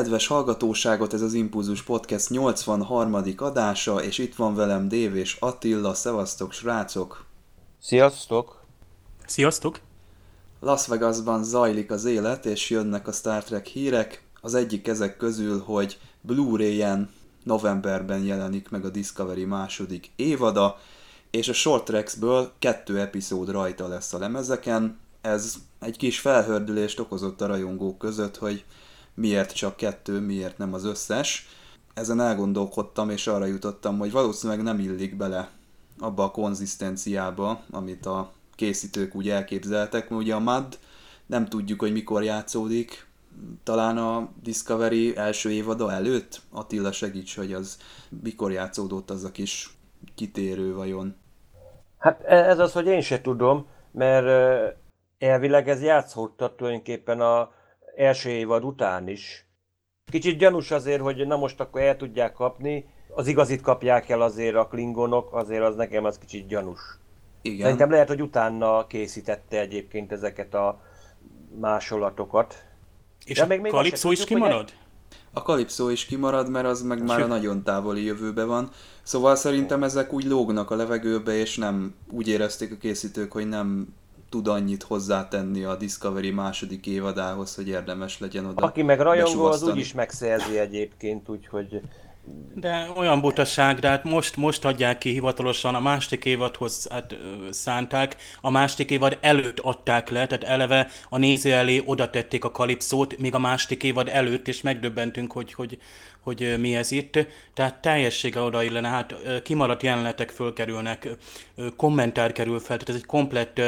Kedves hallgatóságot, ez az Impulzus Podcast 83. adása, és itt van velem Dév és Attila, szevasztok srácok! Sziasztok! Sziasztok! Las Vegasban zajlik az élet, és jönnek a Star Trek hírek. Az egyik ezek közül, hogy Blu-ray-en novemberben jelenik meg a Discovery második évada, és a Short Treks-ből kettő epizód rajta lesz a lemezeken. Ez egy kis felhördülést okozott a rajongók között, hogy miért csak kettő, miért nem az összes. Ezen elgondolkodtam, és arra jutottam, hogy valószínűleg nem illik bele abba a konzisztenciába, amit a készítők úgy elképzeltek, mert ugye a MAD nem tudjuk, hogy mikor játszódik, talán a Discovery első évada előtt? Attila segíts, hogy az mikor játszódott az a kis kitérő vajon? Hát e- ez az, hogy én se tudom, mert elvileg ez játszódtat tulajdonképpen a első évad után is. Kicsit gyanús azért, hogy na most akkor el tudják kapni, az igazit kapják el azért a klingonok, azért az nekem az kicsit gyanús. Igen. Szerintem lehet, hogy utána készítette egyébként ezeket a másolatokat. És De a még Kalipszó is kimarad? Hogy... A Kalipszó is kimarad, mert az meg már a nagyon távoli jövőbe van. Szóval szerintem ezek úgy lógnak a levegőbe, és nem úgy érezték a készítők, hogy nem tud annyit hozzátenni a Discovery második évadához, hogy érdemes legyen oda Aki meg rajongó, az úgyis megszerzi egyébként, úgyhogy de olyan butaság, de hát most, most adják ki hivatalosan, a második évadhoz hát, szánták, a második évad előtt adták le, tehát eleve a néző elé oda tették a kalipszót, még a második évad előtt, és megdöbbentünk, hogy, hogy, hogy mi ez itt. Tehát teljessége oda illene, hát kimaradt jelenetek fölkerülnek, kommentár kerül fel, tehát ez egy komplett,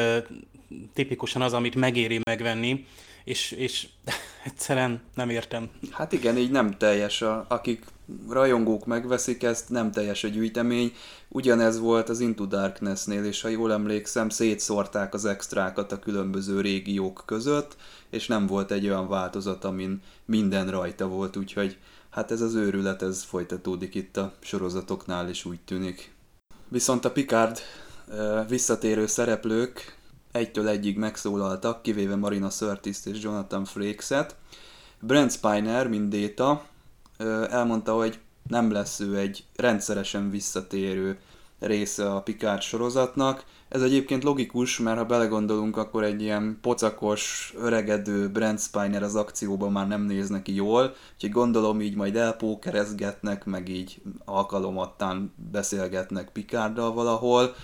tipikusan az, amit megéri megvenni, és, és egyszerűen nem értem. Hát igen, így nem teljes. A, akik rajongók megveszik ezt, nem teljes a gyűjtemény. Ugyanez volt az Into Darkness-nél, és ha jól emlékszem, szétszórták az extrákat a különböző régiók között, és nem volt egy olyan változat, amin minden rajta volt, úgyhogy hát ez az őrület, ez folytatódik itt a sorozatoknál, és úgy tűnik. Viszont a Picard visszatérő szereplők egytől egyig megszólaltak, kivéve Marina Sirtis és Jonathan Frakes-et. Brent Spiner, mint Data, elmondta, hogy nem lesz ő egy rendszeresen visszatérő része a Picard sorozatnak. Ez egyébként logikus, mert ha belegondolunk, akkor egy ilyen pocakos, öregedő Brent Spiner az akcióban már nem néz neki jól, úgyhogy gondolom így majd elpókerezgetnek, meg így alkalomattán beszélgetnek Picarddal valahol.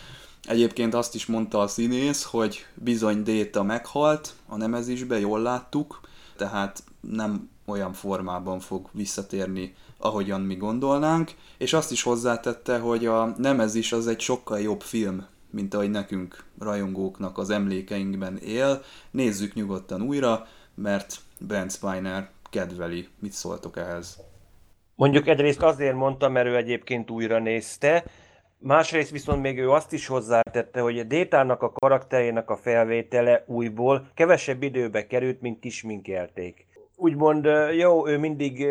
Egyébként azt is mondta a színész, hogy bizony Déta meghalt a nemezisbe, jól láttuk, tehát nem olyan formában fog visszatérni, ahogyan mi gondolnánk, és azt is hozzátette, hogy a Nemezis az egy sokkal jobb film, mint ahogy nekünk rajongóknak az emlékeinkben él. Nézzük nyugodtan újra, mert Brent Spiner kedveli. Mit szóltok ehhez? Mondjuk egyrészt azért mondta, mert ő egyébként újra nézte, Másrészt viszont még ő azt is hozzátette, hogy a Détának a karakterének a felvétele újból kevesebb időbe került, mint kisminkelték. Úgymond jó, ő mindig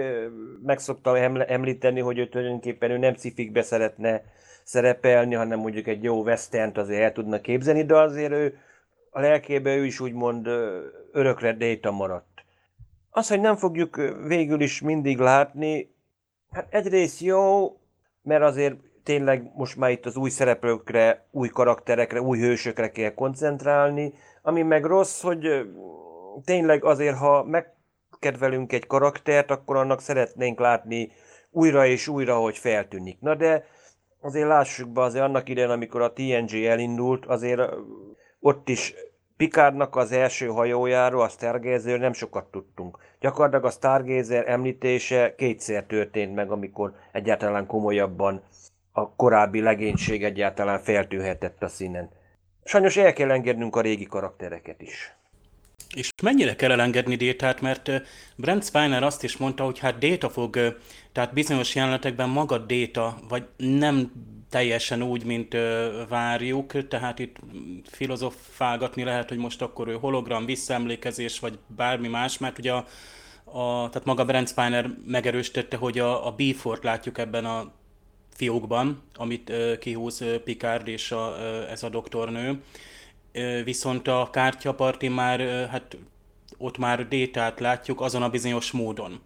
meg szokta említeni, hogy ő tulajdonképpen ő nem cifikbe szeretne szerepelni, hanem mondjuk egy jó western azért el tudna képzelni, de azért ő a lelkében ő is úgymond örökre Déta maradt. Az, hogy nem fogjuk végül is mindig látni, hát egyrészt jó, mert azért tényleg most már itt az új szereplőkre, új karakterekre, új hősökre kell koncentrálni, ami meg rossz, hogy tényleg azért, ha megkedvelünk egy karaktert, akkor annak szeretnénk látni újra és újra, hogy feltűnik. Na de azért lássuk be, azért annak idején, amikor a TNG elindult, azért ott is Pikárnak az első hajójáról, a Stargazer nem sokat tudtunk. Gyakorlatilag a Stargazer említése kétszer történt meg, amikor egyáltalán komolyabban a korábbi legénység egyáltalán feltűhetett a színen. Sajnos el kell engednünk a régi karaktereket is. És mennyire kell elengedni Détát, mert Brent Spiner azt is mondta, hogy hát Déta fog, tehát bizonyos jelenetekben maga Déta, vagy nem teljesen úgy, mint várjuk, tehát itt filozofálgatni lehet, hogy most akkor ő hologram, visszaemlékezés, vagy bármi más, mert ugye a, a, tehát maga Brent Spiner megerősítette, hogy a, a B-Fort látjuk ebben a fiókban, amit kihúz Picard és a, ez a doktornő. Viszont a kártyaparti már, hát ott már détát látjuk azon a bizonyos módon.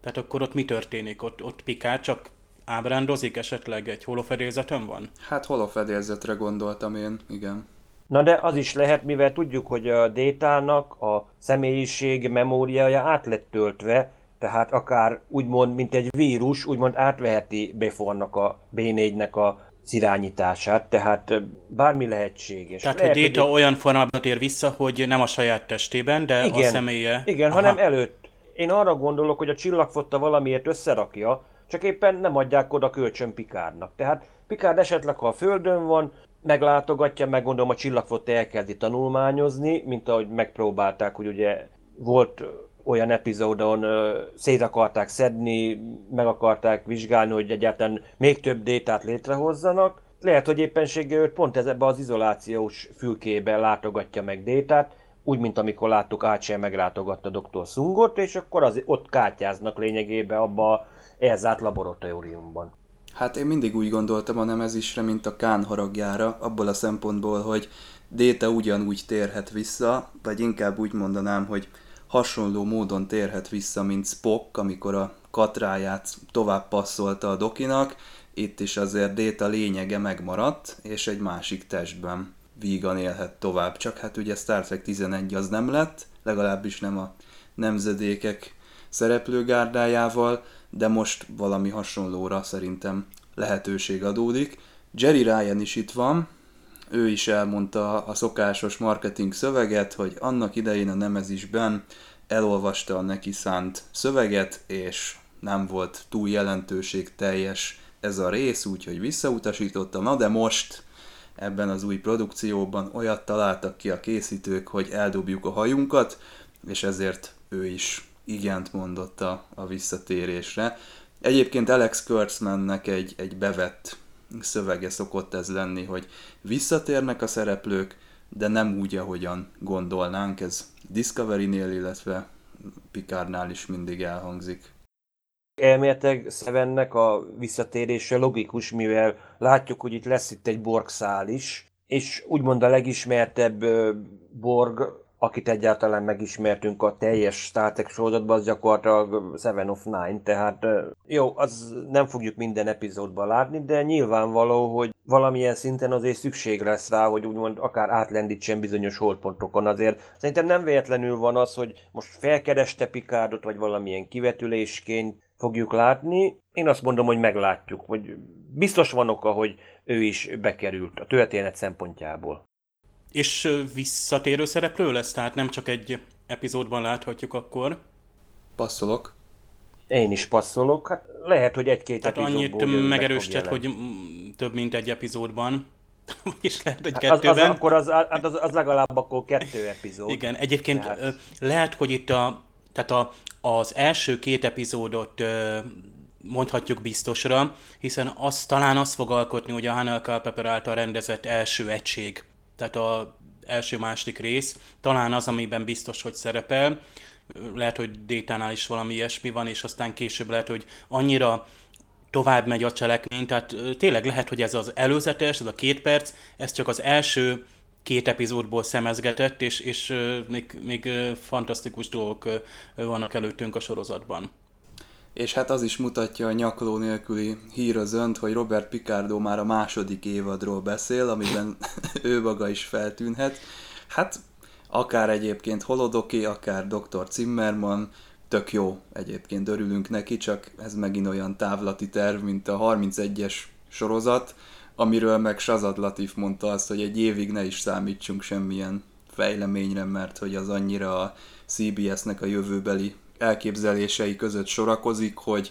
Tehát akkor ott mi történik? Ott, ott Picard csak ábrándozik esetleg egy holofedélzeten van? Hát holofedélzetre gondoltam én, igen. Na de az is lehet, mivel tudjuk, hogy a détának a személyiség memóriája át lett töltve, tehát akár úgymond, mint egy vírus, úgymond átveheti Befornak a B4-nek a irányítását, tehát bármi lehetséges. Tehát, lehet, hogy Déta hogy... olyan formában tér vissza, hogy nem a saját testében, de igen, a személye... Igen, Aha. hanem előtt. Én arra gondolok, hogy a csillagfotta valamiért összerakja, csak éppen nem adják oda kölcsön Pikárnak. Tehát Pikár esetleg, ha a Földön van, meglátogatja, meg gondolom a csillagfotta elkezdi tanulmányozni, mint ahogy megpróbálták, hogy ugye volt olyan epizódon szét akarták szedni, meg akarták vizsgálni, hogy egyáltalán még több détát létrehozzanak. Lehet, hogy éppenséggel őt pont ebbe az izolációs fülkébe látogatja meg détát, úgy, mint amikor láttuk Ácsel meglátogatta dr. Sungot, és akkor az, ott kártyáznak lényegében abba a elzárt laboratóriumban. Hát én mindig úgy gondoltam a nemezisre, mint a Kán haragjára, abból a szempontból, hogy Déta ugyanúgy térhet vissza, vagy inkább úgy mondanám, hogy hasonló módon térhet vissza, mint Spock, amikor a katráját tovább passzolta a dokinak, itt is azért Déta lényege megmaradt, és egy másik testben vígan élhet tovább. Csak hát ugye Star Trek 11 az nem lett, legalábbis nem a nemzedékek szereplőgárdájával, de most valami hasonlóra szerintem lehetőség adódik. Jerry Ryan is itt van, ő is elmondta a szokásos marketing szöveget, hogy annak idején a Nemezisben elolvasta a neki szánt szöveget, és nem volt túl jelentőség teljes ez a rész, úgyhogy visszautasította. Na de most ebben az új produkcióban olyat találtak ki a készítők, hogy eldobjuk a hajunkat, és ezért ő is igent mondott a, a visszatérésre. Egyébként Alex Kurtzmannek egy, egy bevett szövege szokott ez lenni, hogy visszatérnek a szereplők, de nem úgy, ahogyan gondolnánk. Ez Discovery-nél, illetve Picardnál is mindig elhangzik. Elméletek Sevennek a visszatérése logikus, mivel látjuk, hogy itt lesz itt egy Borg is, és úgymond a legismertebb Borg akit egyáltalán megismertünk a teljes Star Trek sorozatban, az gyakorlatilag Seven of Nine, tehát jó, az nem fogjuk minden epizódban látni, de nyilvánvaló, hogy valamilyen szinten azért szükség lesz rá, hogy úgymond akár átlendítsen bizonyos holdpontokon azért. Szerintem nem véletlenül van az, hogy most felkereste Picardot, vagy valamilyen kivetülésként fogjuk látni. Én azt mondom, hogy meglátjuk, hogy biztos van oka, hogy ő is bekerült a történet szempontjából. És visszatérő szereplő lesz, tehát nem csak egy epizódban láthatjuk akkor. Passzolok. Én is passzolok. Hát lehet, hogy egy-két Tehát annyit megerősített, hogy több mint egy epizódban. És lehet, hogy kettőben. Az, az, akkor az, az, az legalább akkor kettő epizód. Igen, egyébként tehát... lehet, hogy itt a, tehát a, az első két epizódot mondhatjuk biztosra, hiszen az talán azt fog alkotni, hogy a Hanel Culpepper által rendezett első egység tehát a első-második rész, talán az, amiben biztos, hogy szerepel, lehet, hogy Détánál is valami ilyesmi van, és aztán később lehet, hogy annyira tovább megy a cselekmény, tehát tényleg lehet, hogy ez az előzetes, ez a két perc, ez csak az első két epizódból szemezgetett, és, és még, még fantasztikus dolgok vannak előttünk a sorozatban és hát az is mutatja a nyakló nélküli hír az önt, hogy Robert Picardo már a második évadról beszél, amiben ő maga is feltűnhet. Hát akár egyébként Holodoki, akár Dr. Zimmerman, tök jó egyébként, örülünk neki, csak ez megint olyan távlati terv, mint a 31-es sorozat, amiről meg Shazad Latif mondta azt, hogy egy évig ne is számítsunk semmilyen fejleményre, mert hogy az annyira a CBS-nek a jövőbeli elképzelései között sorakozik, hogy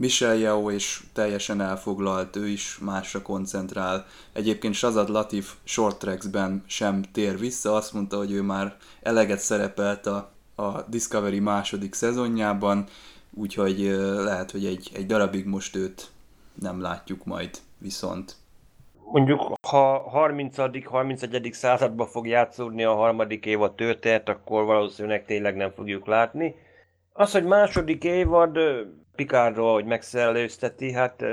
Michel Yeo és teljesen elfoglalt, ő is másra koncentrál. Egyébként Shazad Latif short tracksben sem tér vissza, azt mondta, hogy ő már eleget szerepelt a, a Discovery második szezonjában, úgyhogy lehet, hogy egy, egy darabig most őt nem látjuk majd viszont. Mondjuk, ha 30 31. században fog játszódni a harmadik évad történet, akkor valószínűleg tényleg nem fogjuk látni. Az, hogy második évad Picardról, hogy megszellőzteti, hát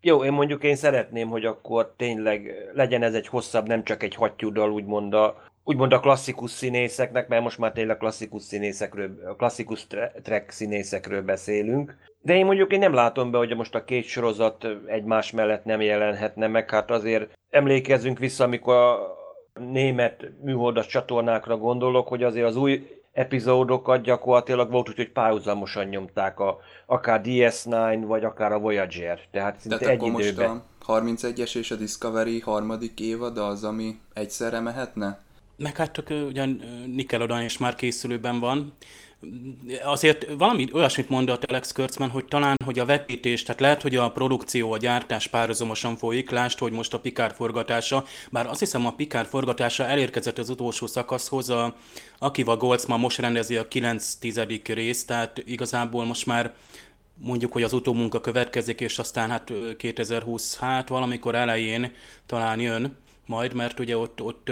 jó, én mondjuk én szeretném, hogy akkor tényleg legyen ez egy hosszabb, nem csak egy hattyúdal, úgymond a, úgymond a klasszikus színészeknek, mert most már tényleg klasszikus színészekről, klasszikus track színészekről beszélünk. De én mondjuk én nem látom be, hogy most a két sorozat egymás mellett nem jelenhetne meg, hát azért emlékezzünk vissza, amikor a német műholdas csatornákra gondolok, hogy azért az új epizódokat gyakorlatilag volt úgy, hogy párhuzamosan nyomták a, akár DS9, vagy akár a Voyager. Tehát szinte Tehát egy akkor időben. most a 31-es és a Discovery harmadik évad az, ami egyszerre mehetne? Meg hát csak ugyan Nickelodeon is már készülőben van. Azért valami olyasmit mondott Alex Kurtzman, hogy talán, hogy a vetítés, tehát lehet, hogy a produkció, a gyártás párhuzamosan folyik, lásd, hogy most a Pikár forgatása, bár azt hiszem a Pikár forgatása elérkezett az utolsó szakaszhoz, a Akiva Goldsman most rendezi a 9-10. részt, tehát igazából most már mondjuk, hogy az utómunka következik, és aztán hát 2020, hát valamikor elején talán jön majd, mert ugye ott, ott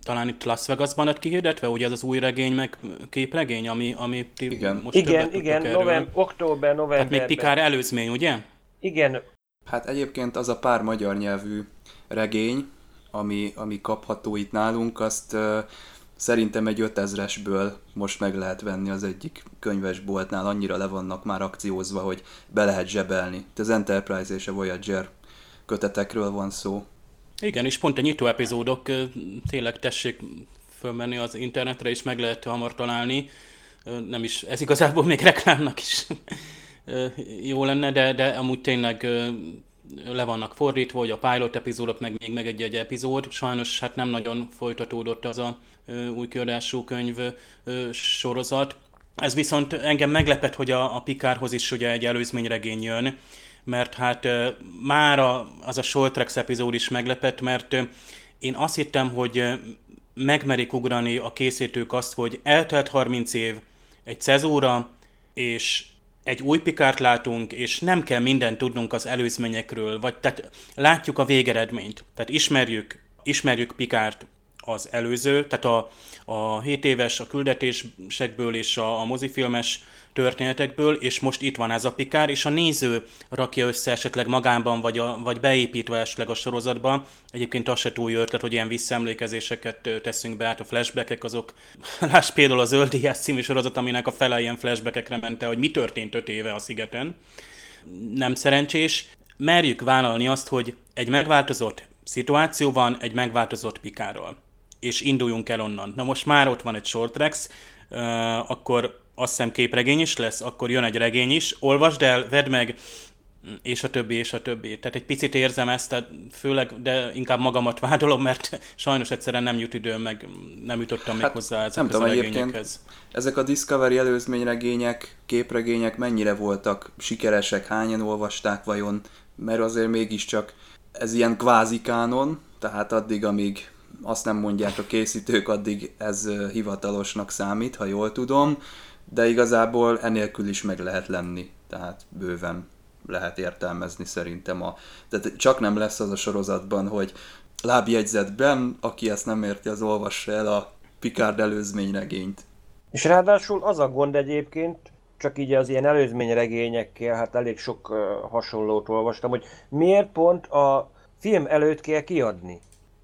talán itt Las Vegasban lett kihirdetve, ugye ez az új regény, meg képregény, ami, ami ti Igen. most Igen, igen, november, október, november. Tehát még Pikár előzmény, ugye? Igen, Hát egyébként az a pár magyar nyelvű regény, ami, ami kapható itt nálunk, azt uh, szerintem egy 5000-esből most meg lehet venni az egyik könyvesboltnál, annyira le vannak már akciózva, hogy be lehet zsebelni. Itt az Enterprise és a Voyager kötetekről van szó. Igen, és pont a nyitó epizódok, tényleg tessék fölmenni az internetre, és meg lehet hamar találni. Nem is, ez igazából még reklámnak is jó lenne, de, de amúgy tényleg le vannak fordítva, hogy a pilot epizódok, meg még meg egy-egy epizód. Sajnos hát nem nagyon folytatódott az a új kiadású könyv sorozat. Ez viszont engem meglepett, hogy a, a Pikárhoz is ugye egy előzményregény jön, mert hát már az a Tracks epizód is meglepett, mert én azt hittem, hogy megmerik ugrani a készítők azt, hogy eltelt 30 év, egy cezóra, és egy új pikárt látunk, és nem kell mindent tudnunk az előzményekről, vagy tehát látjuk a végeredményt. Tehát ismerjük, ismerjük Pikárt az előző, tehát a, a 7 éves a küldetésekből és a, a mozifilmes történetekből, és most itt van ez a Pikár, és a néző rakja össze esetleg magában, vagy, a, vagy beépítve esetleg a sorozatba. Egyébként az se túl jó ötlet, hogy ilyen visszaemlékezéseket teszünk be, hát a flashbackek azok, láss például a Zöld Díjas című sorozat, aminek a fele ilyen flashbackekre mente, hogy mi történt öt éve a szigeten. Nem szerencsés. Merjük vállalni azt, hogy egy megváltozott szituáció van egy megváltozott Pikáról és induljunk el onnan. Na most már ott van egy short tracks, akkor azt hiszem képregény is lesz, akkor jön egy regény is, olvasd el, vedd meg, és a többi, és a többi. Tehát egy picit érzem ezt, tehát főleg, de inkább magamat vádolom, mert sajnos egyszerűen nem jut időm, meg nem jutottam még hát, hozzá ezekhez nem tudom, a regényekhez. Ezek a Discovery előzményregények, képregények mennyire voltak sikeresek, hányan olvasták vajon, mert azért mégiscsak ez ilyen kvázi kánon, tehát addig, amíg azt nem mondják a készítők, addig ez hivatalosnak számít, ha jól tudom, de igazából enélkül is meg lehet lenni, tehát bőven lehet értelmezni szerintem. A, tehát csak nem lesz az a sorozatban, hogy lábjegyzetben, aki ezt nem érti, az olvassa el a Picard előzményregényt. És ráadásul az a gond egyébként, csak így az ilyen előzményregényekkel, hát elég sok hasonlót olvastam, hogy miért pont a film előtt kell kiadni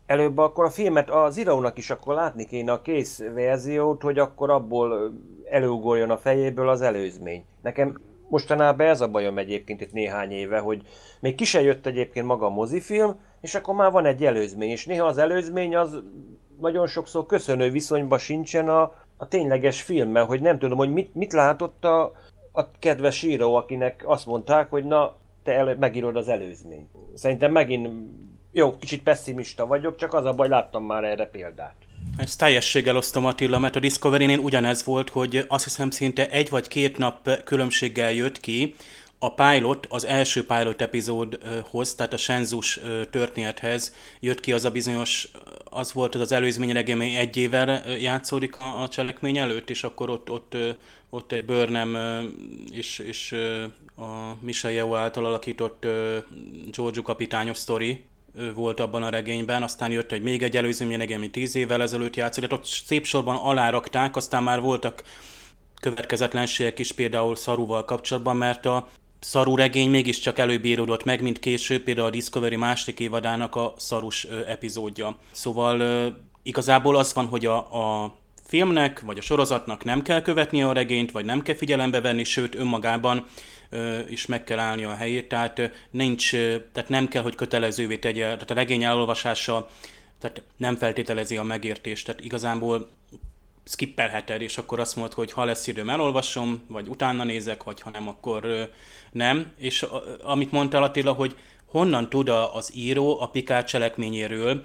előbb akkor a filmet az írónak is akkor látni kéne a kész verziót, hogy akkor abból előugorjon a fejéből az előzmény. Nekem mostanában ez a bajom egyébként itt néhány éve, hogy még ki se jött egyébként maga a mozifilm, és akkor már van egy előzmény, és néha az előzmény az nagyon sokszor köszönő viszonyban sincsen a, a tényleges filmmel, hogy nem tudom, hogy mit, mit látott a, a kedves író, akinek azt mondták, hogy na, te elő, megírod az előzményt. Szerintem megint jó, kicsit pessimista vagyok, csak az a baj, láttam már erre példát. Ezt teljességgel osztom Attila, mert a Discovery-nél ugyanez volt, hogy azt hiszem szinte egy vagy két nap különbséggel jött ki a pilot, az első pilot epizódhoz, tehát a Senzus történethez jött ki az a bizonyos, az volt az az előzmény regény, egy évvel játszódik a, cselekmény előtt, és akkor ott, ott, ott egy Burnham és, és a Michelle Yeoh által alakított Georgiou kapitányos sztori, volt abban a regényben, aztán jött egy még egy előző regény, ami tíz évvel ezelőtt játszott, ott szép sorban alárakták, aztán már voltak következetlenségek is például Szaruval kapcsolatban, mert a Szaru regény mégiscsak előbb íródott meg, mint később, például a Discovery második évadának a Szarus epizódja. Szóval igazából az van, hogy a, a filmnek vagy a sorozatnak nem kell követnie a regényt, vagy nem kell figyelembe venni, sőt önmagában is meg kell állni a helyét, tehát nincs, tehát nem kell, hogy kötelezővé tegye, tehát a regény elolvasása tehát nem feltételezi a megértést, tehát igazából skippelheted, és akkor azt mondod, hogy ha lesz időm, elolvasom, vagy utána nézek, vagy ha nem, akkor nem. És amit mondtál Attila, hogy honnan tud az író a Pikár cselekményéről,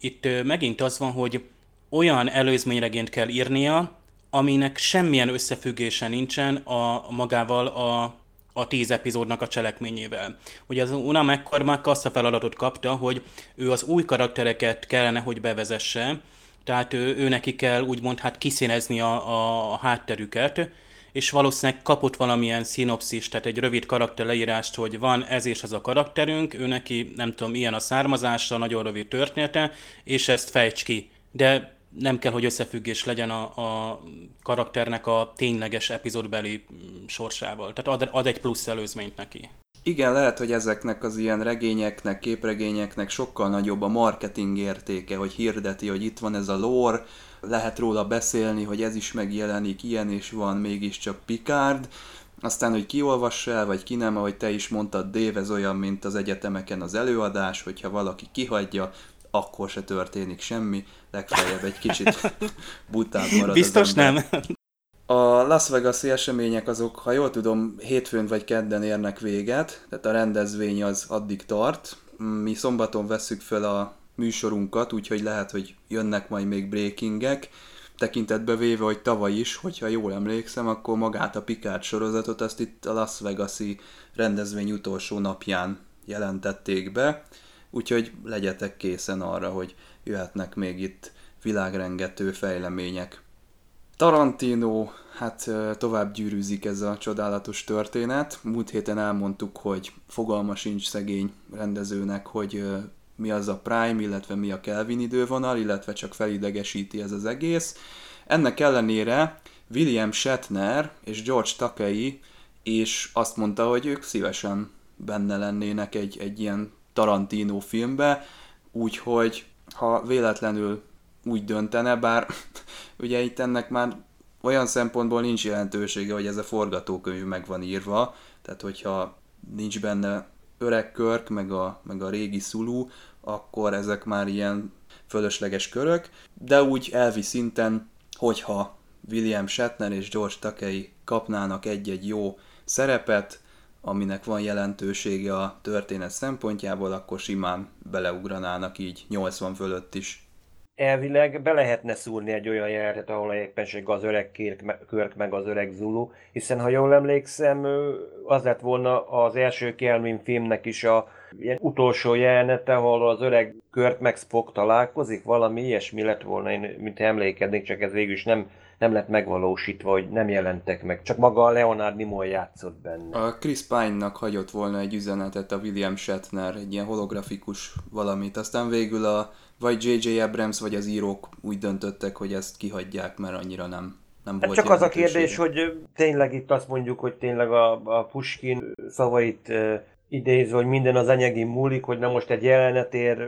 itt megint az van, hogy olyan előzményregényt kell írnia, aminek semmilyen összefüggése nincsen a magával a a tíz epizódnak a cselekményével. Ugye az Una McCormack azt a feladatot kapta, hogy ő az új karaktereket kellene, hogy bevezesse, tehát ő, ő neki kell úgymond hát kiszínezni a, a, hátterüket, és valószínűleg kapott valamilyen szinopszist, tehát egy rövid karakter leírást, hogy van ez és az a karakterünk, ő neki nem tudom, ilyen a származása, nagyon rövid története, és ezt fejts ki. De nem kell, hogy összefüggés legyen a, a karakternek a tényleges epizódbeli sorsával. Tehát ad, ad egy plusz előzményt neki. Igen, lehet, hogy ezeknek az ilyen regényeknek, képregényeknek sokkal nagyobb a marketing értéke, hogy hirdeti, hogy itt van ez a lore, lehet róla beszélni, hogy ez is megjelenik, ilyen is van, mégiscsak Picard, aztán, hogy ki el, vagy ki nem, ahogy te is mondtad, Dave, ez olyan, mint az egyetemeken az előadás, hogyha valaki kihagyja, akkor se történik semmi, legfeljebb egy kicsit butább marad Biztos nem. A Las Vegas-i események azok, ha jól tudom, hétfőn vagy kedden érnek véget, tehát a rendezvény az addig tart. Mi szombaton vesszük fel a műsorunkat, úgyhogy lehet, hogy jönnek majd még breakingek. Tekintetbe véve, hogy tavaly is, hogyha jól emlékszem, akkor magát a Picard sorozatot azt itt a Las Vegas-i rendezvény utolsó napján jelentették be úgyhogy legyetek készen arra, hogy jöhetnek még itt világrengető fejlemények. Tarantino, hát tovább gyűrűzik ez a csodálatos történet. Múlt héten elmondtuk, hogy fogalma sincs szegény rendezőnek, hogy mi az a Prime, illetve mi a Kelvin idővonal, illetve csak felidegesíti ez az egész. Ennek ellenére William Shatner és George Takei és azt mondta, hogy ők szívesen benne lennének egy, egy ilyen Tarantino filmbe, úgyhogy ha véletlenül úgy döntene, bár ugye itt ennek már olyan szempontból nincs jelentősége, hogy ez a forgatókönyv meg van írva, tehát hogyha nincs benne öreg körk, meg a, meg a régi szulú, akkor ezek már ilyen fölösleges körök, de úgy elvi szinten, hogyha William Shatner és George Takei kapnának egy-egy jó szerepet, aminek van jelentősége a történet szempontjából, akkor simán beleugranának így 80 fölött is. Elvileg be lehetne szúrni egy olyan jelenetet, ahol éppenség az öreg Körk meg az öreg Zulu, hiszen ha jól emlékszem, az lett volna az első Kelvin filmnek is a ilyen utolsó jelenete, ahol az öreg Körk meg Spock találkozik, valami ilyesmi lett volna, én mint emlékednék, csak ez végül is nem nem lett megvalósítva, hogy nem jelentek meg. Csak maga a Leonard Nimoy játszott benne. A Chris Pine-nak hagyott volna egy üzenetet a William Shatner, egy ilyen holografikus valamit. Aztán végül a vagy J.J. Abrams, vagy az írók úgy döntöttek, hogy ezt kihagyják, mert annyira nem nem hát volt csak az a kérdés, hogy tényleg itt azt mondjuk, hogy tényleg a, a Puskin szavait idéz, hogy minden az anyagi múlik, hogy na most egy jelenetért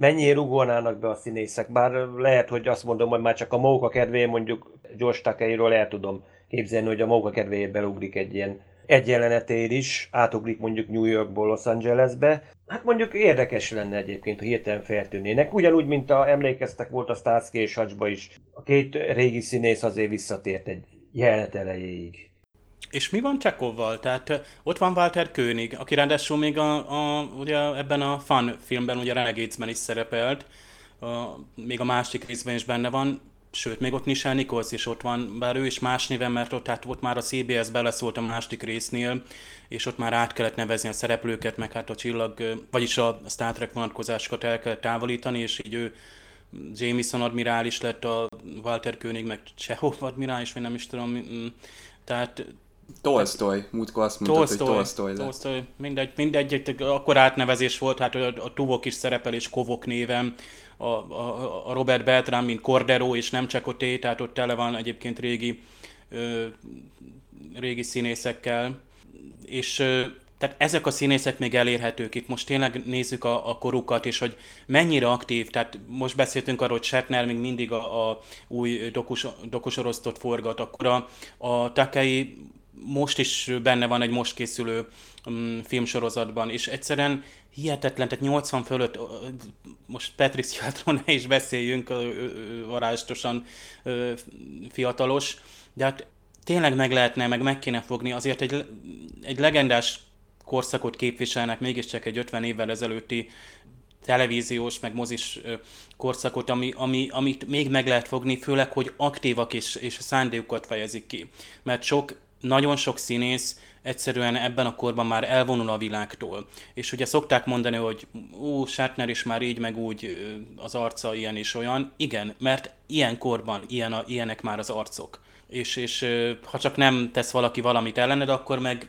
mennyire rugolnának be a színészek. Bár lehet, hogy azt mondom, hogy már csak a móka kedvéért mondjuk George Takeiról el tudom képzelni, hogy a móka kedvéért belugrik egy ilyen egy jelenetér is, átugrik mondjuk New Yorkból Los Angelesbe. Hát mondjuk érdekes lenne egyébként, ha hirtelen feltűnnének. Ugyanúgy, mint a, emlékeztek volt a Starsky és Hutchba is. A két régi színész azért visszatért egy jelenet elejéig. És mi van Csekovval? Tehát ott van Walter König, aki ráadásul még a, a, ugye ebben a Fun filmben, ugye Renegades-ben is szerepelt. a, még a másik részben is benne van, sőt, még ott Nichelle Nichols is ott van, bár ő is más néven, mert ott, hát ott már a CBS beleszólt a második résznél, és ott már át kellett nevezni a szereplőket, meg hát a csillag, vagyis a Star Trek vonatkozásokat el kellett távolítani, és így ő Jameson admirális lett, a Walter König meg Csehov admirális, vagy nem is tudom, mm, tehát Tolstoy, múltkor azt mondtad, Tolstoy, hogy Tolstoy lett. Tolstoy, mindegy, mindegy, akkor átnevezés volt, hát a, a Tuvok is szerepel, és Kovok névem, a, a, a Robert Beltram, mint Cordero, és nem csak ott tehát ott tele van egyébként régi, ö, régi színészekkel, és ö, tehát ezek a színészek még elérhetők. Itt most tényleg nézzük a, a korukat, és hogy mennyire aktív. Tehát most beszéltünk arról, hogy Shatner még mindig a, a új dokus, dokusorosztot forgat, akkor a, a Takei most is benne van egy most készülő um, filmsorozatban, és egyszerűen hihetetlen, tehát 80 fölött, most Patrick Stewart ne is beszéljünk, varázstosan fiatalos, de hát tényleg meg lehetne, meg meg kéne fogni, azért egy, egy legendás korszakot képviselnek, mégiscsak egy 50 évvel ezelőtti televíziós, meg mozis korszakot, ami, ami, amit még meg lehet fogni, főleg, hogy aktívak és, és szándékukat fejezik ki. Mert sok, nagyon sok színész egyszerűen ebben a korban már elvonul a világtól. És ugye szokták mondani, hogy ú, Shatner is már így, meg úgy az arca ilyen és olyan. Igen, mert ilyen korban ilyen a, ilyenek már az arcok. És, és ha csak nem tesz valaki valamit ellened, akkor meg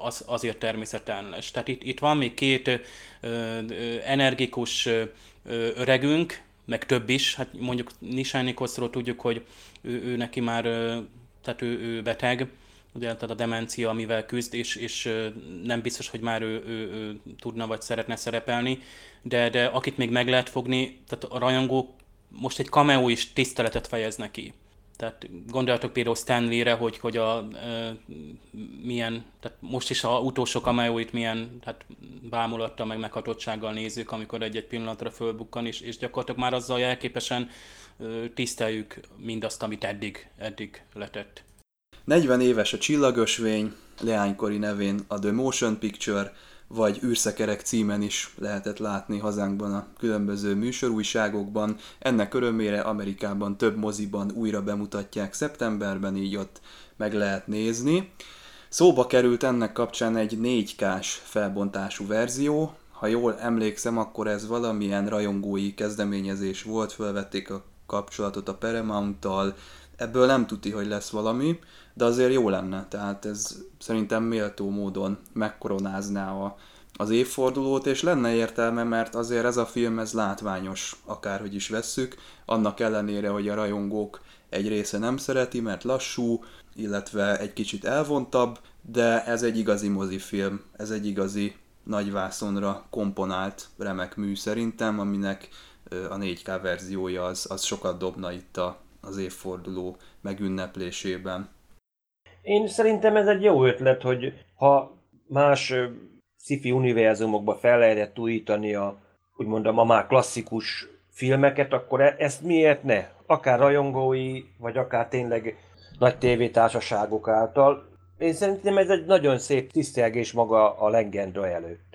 az, azért természetellenes. Tehát itt, itt van még két ö, energikus ö, öregünk, meg több is, hát mondjuk Nisán Nikolszról tudjuk, hogy ő, ő neki már, ö, tehát ő, ő beteg, ugye tehát a demencia, amivel küzd, és, és nem biztos, hogy már ő, ő, ő tudna vagy szeretne szerepelni, de, de akit még meg lehet fogni, tehát a rajongók most egy cameo is tiszteletet fejez neki. Tehát gondoljatok például Stanley-re, hogy, hogy a, e, milyen, tehát most is a utolsó kameóit milyen hát bámulattal, meg meghatottsággal nézzük, amikor egy-egy pillanatra fölbukkan, és, és gyakorlatilag már azzal jelképesen e, tiszteljük mindazt, amit eddig, eddig letett. 40 éves a csillagösvény, leánykori nevén a The Motion Picture, vagy űrszekerek címen is lehetett látni hazánkban a különböző műsorújságokban. Ennek örömére Amerikában több moziban újra bemutatják szeptemberben, így ott meg lehet nézni. Szóba került ennek kapcsán egy 4K-s felbontású verzió. Ha jól emlékszem, akkor ez valamilyen rajongói kezdeményezés volt, felvették a kapcsolatot a Paramount-tal, ebből nem tuti, hogy lesz valami, de azért jó lenne, tehát ez szerintem méltó módon megkoronázná a, az évfordulót, és lenne értelme, mert azért ez a film ez látványos, akárhogy is vesszük, annak ellenére, hogy a rajongók egy része nem szereti, mert lassú, illetve egy kicsit elvontabb, de ez egy igazi mozifilm, ez egy igazi nagyvászonra komponált remek mű szerintem, aminek a 4K verziója az, az sokat dobna itt a, az évforduló megünneplésében. Én szerintem ez egy jó ötlet, hogy ha más sci-fi univerzumokba fel lehetett újítani a, úgy mondom, a már klasszikus filmeket, akkor e- ezt miért ne? Akár rajongói, vagy akár tényleg nagy tévétársaságok által. Én szerintem ez egy nagyon szép tisztelgés maga a legenda előtt.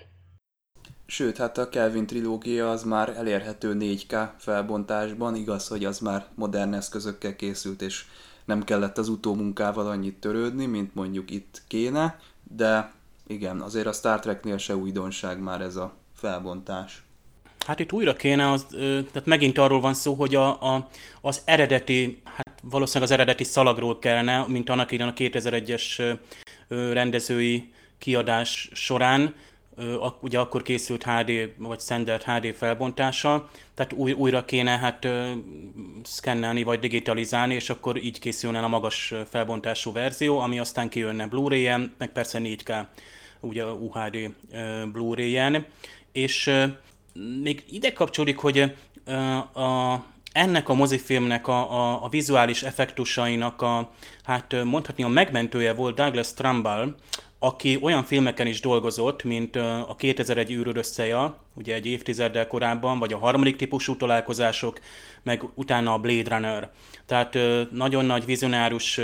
Sőt, hát a Kelvin trilógia az már elérhető 4K felbontásban, igaz, hogy az már modern eszközökkel készült, és nem kellett az utómunkával annyit törődni, mint mondjuk itt kéne, de igen, azért a Star Treknél se újdonság már ez a felbontás. Hát itt újra kéne, az, tehát megint arról van szó, hogy a, a, az eredeti, hát valószínűleg az eredeti szalagról kellene, mint annak idején a 2001-es rendezői kiadás során, ugye akkor készült HD vagy standard HD felbontása, tehát új, újra kéne hát szkennelni vagy digitalizálni, és akkor így készülne a magas felbontású verzió, ami aztán kijönne Blu-ray-en, meg persze 4K ugye UHD Blu-ray-en, és még ide kapcsolódik, hogy a, ennek a mozifilmnek a, a, a vizuális effektusainak a, hát mondhatni a megmentője volt Douglas Trumbull, aki olyan filmeken is dolgozott, mint a 2001 űrőr összeja, ugye egy évtizeddel korábban, vagy a harmadik típusú találkozások, meg utána a Blade Runner. Tehát nagyon nagy vizionárus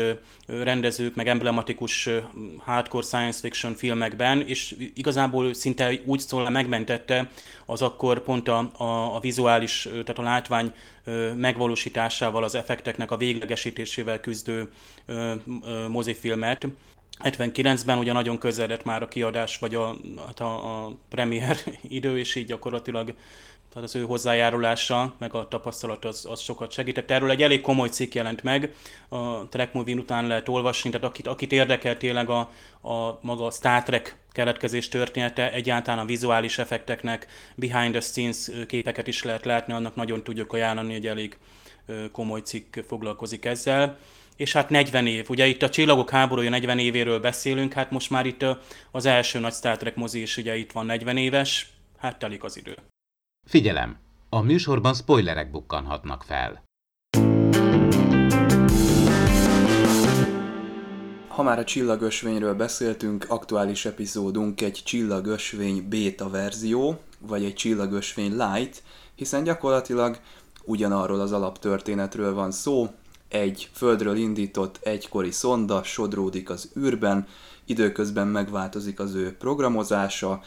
rendezők, meg emblematikus hardcore science fiction filmekben, és igazából szinte úgy szól, megmentette az akkor pont a, a, a vizuális, tehát a látvány megvalósításával, az effekteknek a véglegesítésével küzdő mozifilmet. 79-ben ugye nagyon közeledett már a kiadás, vagy a, hát a, a premier idő, és így gyakorlatilag tehát az ő hozzájárulása, meg a tapasztalat az, az sokat segített. Erről egy elég komoly cikk jelent meg, a Track Movie után lehet olvasni, tehát akit, akit érdekel tényleg a, a maga a Star Trek keletkezés története, egyáltalán a vizuális effekteknek behind the scenes képeket is lehet látni, annak nagyon tudjuk ajánlani, hogy elég komoly cikk foglalkozik ezzel. És hát 40 év, ugye itt a Csillagok háborúja 40 évéről beszélünk, hát most már itt az első nagy Star Trek mozi is ugye itt van 40 éves, hát telik az idő. Figyelem! A műsorban spoilerek bukkanhatnak fel. Ha már a csillagösvényről beszéltünk, aktuális epizódunk egy csillagösvény beta verzió, vagy egy csillagösvény light, hiszen gyakorlatilag ugyanarról az alaptörténetről van szó, egy földről indított egykori szonda sodródik az űrben, időközben megváltozik az ő programozása,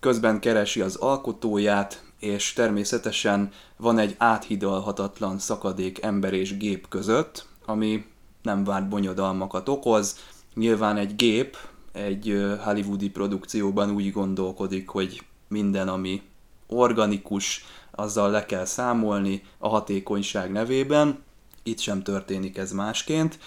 közben keresi az alkotóját, és természetesen van egy áthidalhatatlan szakadék ember és gép között, ami nem várt bonyodalmakat okoz. Nyilván egy gép egy hollywoodi produkcióban úgy gondolkodik, hogy minden, ami organikus, azzal le kell számolni a hatékonyság nevében. Itt sem történik ez másként,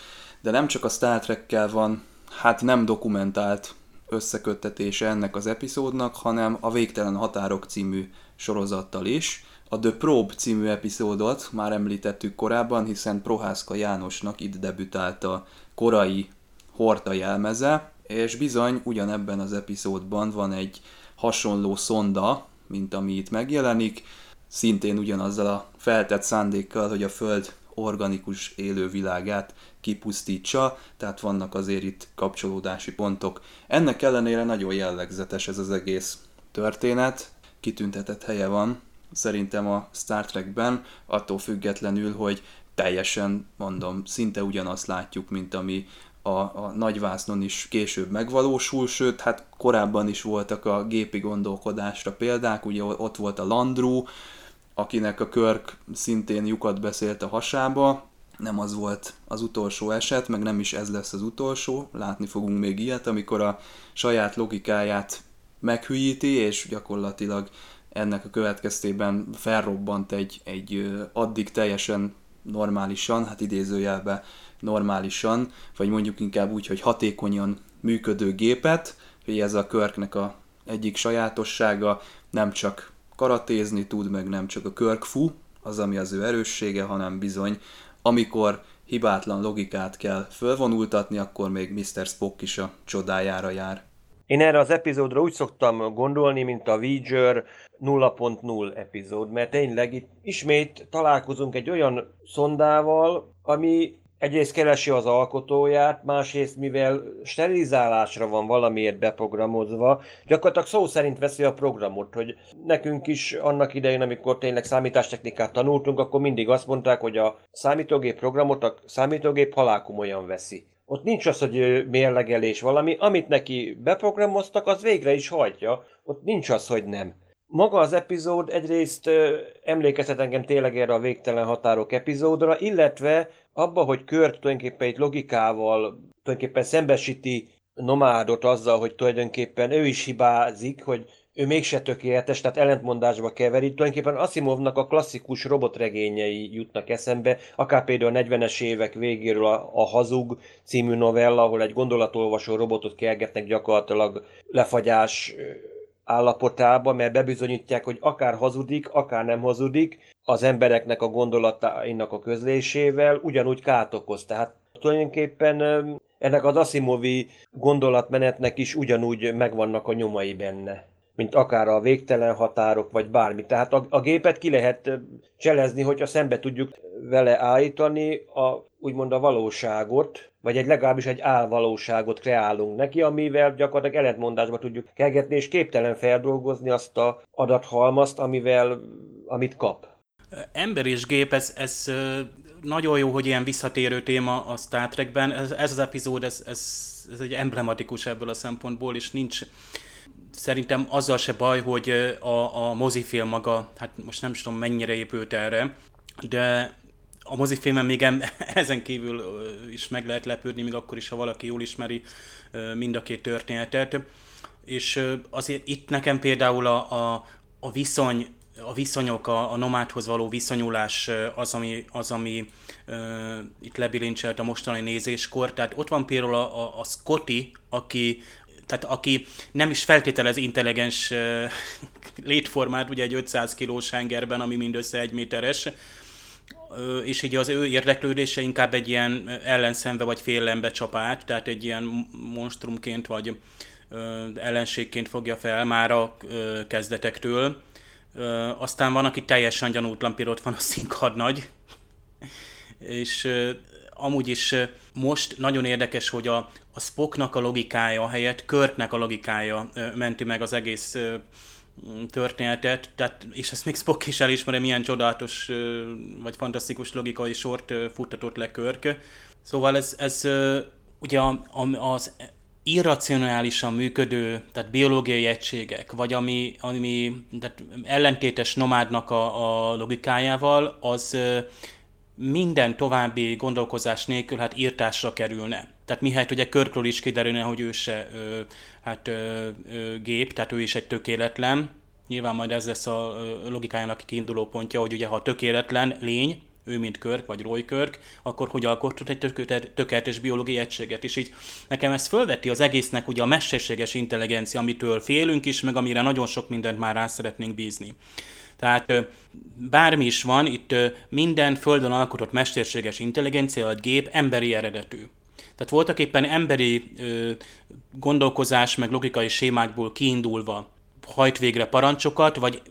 de nem csak a Star Trekkel van, hát nem dokumentált összeköttetése ennek az epizódnak, hanem a Végtelen Határok című sorozattal is. A The Probe című epizódot már említettük korábban, hiszen Prohászka Jánosnak itt debütált a korai Horta jelmeze, és bizony ugyanebben az epizódban van egy hasonló szonda, mint ami itt megjelenik, szintén ugyanazzal a feltett szándékkal, hogy a Föld organikus élővilágát kipusztítsa, tehát vannak azért itt kapcsolódási pontok. Ennek ellenére nagyon jellegzetes ez az egész történet, kitüntetett helye van szerintem a Star Trekben, attól függetlenül, hogy teljesen, mondom, szinte ugyanazt látjuk, mint ami a, a nagyvásznon is később megvalósul, sőt, hát korábban is voltak a gépi gondolkodásra példák, ugye ott volt a Landru, akinek a Körk szintén lyukat beszélt a hasába, nem az volt az utolsó eset, meg nem is ez lesz az utolsó, látni fogunk még ilyet, amikor a saját logikáját meghűíti, és gyakorlatilag ennek a következtében felrobbant egy, egy addig teljesen normálisan, hát idézőjelben normálisan, vagy mondjuk inkább úgy, hogy hatékonyan működő gépet, hogy ez a körknek a egyik sajátossága, nem csak karatézni tud, meg nem csak a körkfu, az, ami az ő erőssége, hanem bizony, amikor hibátlan logikát kell fölvonultatni, akkor még Mr. Spock is a csodájára jár. Én erre az epizódra úgy szoktam gondolni, mint a Voyager 0.0 epizód, mert tényleg itt ismét találkozunk egy olyan szondával, ami egyrészt keresi az alkotóját, másrészt mivel sterilizálásra van valamiért beprogramozva, gyakorlatilag szó szerint veszi a programot, hogy nekünk is annak idején, amikor tényleg számítástechnikát tanultunk, akkor mindig azt mondták, hogy a számítógép programot a számítógép halálkomolyan veszi. Ott nincs az, hogy mérlegelés valami, amit neki beprogramoztak, az végre is hagyja. Ott nincs az, hogy nem. Maga az epizód egyrészt emlékeztet engem tényleg erre a végtelen határok epizódra, illetve abba, hogy Kört tulajdonképpen egy logikával tulajdonképpen szembesíti nomádot azzal, hogy tulajdonképpen ő is hibázik, hogy ő mégse tökéletes, tehát ellentmondásba keveri. Tulajdonképpen Asimovnak a klasszikus robotregényei jutnak eszembe, akár például a 40-es évek végéről a, a Hazug című novella, ahol egy gondolatolvasó robotot kergetnek gyakorlatilag lefagyás állapotába, mert bebizonyítják, hogy akár hazudik, akár nem hazudik, az embereknek a gondolatainak a közlésével ugyanúgy kárt okoz. Tehát tulajdonképpen ennek az Asimovi gondolatmenetnek is ugyanúgy megvannak a nyomai benne mint akár a végtelen határok, vagy bármi. Tehát a, a gépet ki lehet cselezni, hogyha szembe tudjuk vele állítani a, úgymond a valóságot, vagy egy legalábbis egy álvalóságot kreálunk neki, amivel gyakorlatilag ellentmondásba tudjuk kergetni, és képtelen feldolgozni azt a adathalmazt, amivel, amit kap. Ember és gép, ez, ez nagyon jó, hogy ilyen visszatérő téma a Star Trekben. Ez, ez az epizód, ez, ez, ez egy emblematikus ebből a szempontból, és nincs szerintem azzal se baj, hogy a, a mozifilm maga, hát most nem tudom mennyire épült erre, de a mozifilmen még em, ezen kívül is meg lehet lepődni, még akkor is, ha valaki jól ismeri mind a két történetet. És azért itt nekem például a, a, a viszony, a viszonyok, a, a nomádhoz való viszonyulás az, ami, az, ami uh, itt lebilincselt a mostani nézéskor. Tehát ott van például a, a, a Scotty, aki, tehát aki nem is feltételez intelligens uh, létformát, ugye egy 500 kilós hengerben, ami mindössze egy méteres, és így az ő érdeklődése inkább egy ilyen ellenszenve vagy félelembe csap át, tehát egy ilyen monstrumként vagy ellenségként fogja fel már a kezdetektől. Aztán van, aki teljesen gyanútlan, ott van a szinkadnagy, és amúgy is most nagyon érdekes, hogy a, a Spocknak a logikája helyett Körtnek a logikája menti meg az egész történetet, tehát, és ezt még Spock is elismeri, milyen csodálatos vagy fantasztikus logikai sort futtatott le Körk. Szóval ez, ez ugye az irracionálisan működő, tehát biológiai egységek, vagy ami, ami tehát ellentétes nomádnak a, a logikájával, az minden további gondolkozás nélkül hát írtásra kerülne. Tehát mihelyt ugye Körkről is kiderülne, hogy ő se ö, hát ö, ö, gép, tehát ő is egy tökéletlen. Nyilván majd ez lesz a logikájának kiinduló pontja, hogy ugye ha tökéletlen lény, ő mint Körk, vagy Roy Körk, akkor hogy alkotott egy tökéletes biológiai egységet. És így nekem ez fölveti az egésznek ugye a mesterséges intelligencia, amitől félünk is, meg amire nagyon sok mindent már rá szeretnénk bízni. Tehát bármi is van, itt minden földön alkotott mesterséges intelligencia, vagy gép emberi eredetű. Tehát voltak éppen emberi ö, gondolkozás, meg logikai sémákból kiindulva hajt végre parancsokat, vagy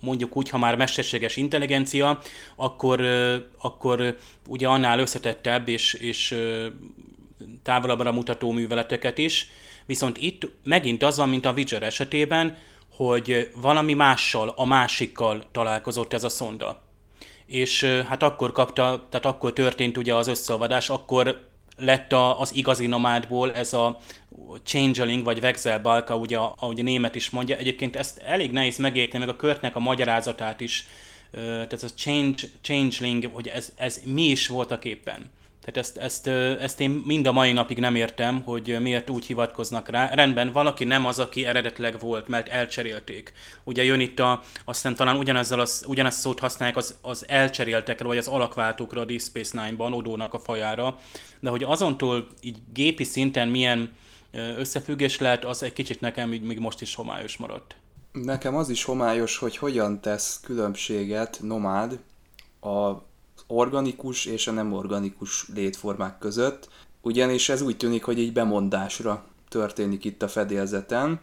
mondjuk úgy, ha már mesterséges intelligencia, akkor, ö, akkor ugye annál összetettebb és, és távolabbra mutató műveleteket is. Viszont itt megint az van, mint a Witcher esetében, hogy valami mással, a másikkal találkozott ez a szonda. És hát akkor kapta, tehát akkor történt ugye az összeolvadás, akkor lett a, az igazi nomádból ez a changeling, vagy vexelbalka, ugye, ahogy a német is mondja. Egyébként ezt elég nehéz megérteni, meg a körtnek a magyarázatát is. Tehát ez a change, changeling, hogy ez, ez mi is voltak éppen. Tehát ezt, ezt, ezt én mind a mai napig nem értem, hogy miért úgy hivatkoznak rá. Rendben, valaki nem az, aki eredetileg volt, mert elcserélték. Ugye jön itt a, aztán talán ugyanezzel az, ugyanezt szót használják az, az elcseréltekre, vagy az alakváltókra a Deep Space Nine-ban, Odónak a fajára. De hogy azontól így gépi szinten milyen összefüggés lehet, az egy kicsit nekem még, még most is homályos maradt. Nekem az is homályos, hogy hogyan tesz különbséget nomád a organikus és a nem organikus létformák között, ugyanis ez úgy tűnik, hogy így bemondásra történik itt a fedélzeten.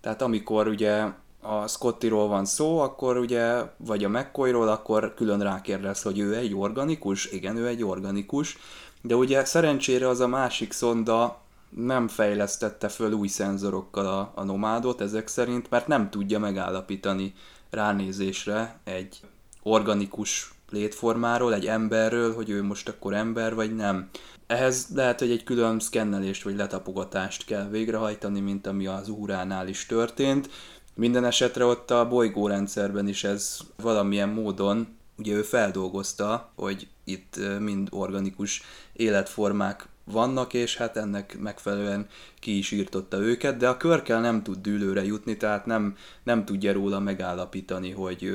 Tehát amikor ugye a Scottiról van szó, akkor ugye, vagy a McCoyról, akkor külön rákérdez, hogy ő egy organikus? Igen, ő egy organikus. De ugye szerencsére az a másik szonda nem fejlesztette föl új szenzorokkal a, a nomádot ezek szerint, mert nem tudja megállapítani ránézésre egy organikus létformáról, egy emberről, hogy ő most akkor ember vagy nem. Ehhez lehet, hogy egy külön szkennelést vagy letapogatást kell végrehajtani, mint ami az úránál is történt. Minden esetre ott a bolygórendszerben is ez valamilyen módon, ugye ő feldolgozta, hogy itt mind organikus életformák vannak, és hát ennek megfelelően ki is írtotta őket, de a körkel nem tud dűlőre jutni, tehát nem, nem tudja róla megállapítani, hogy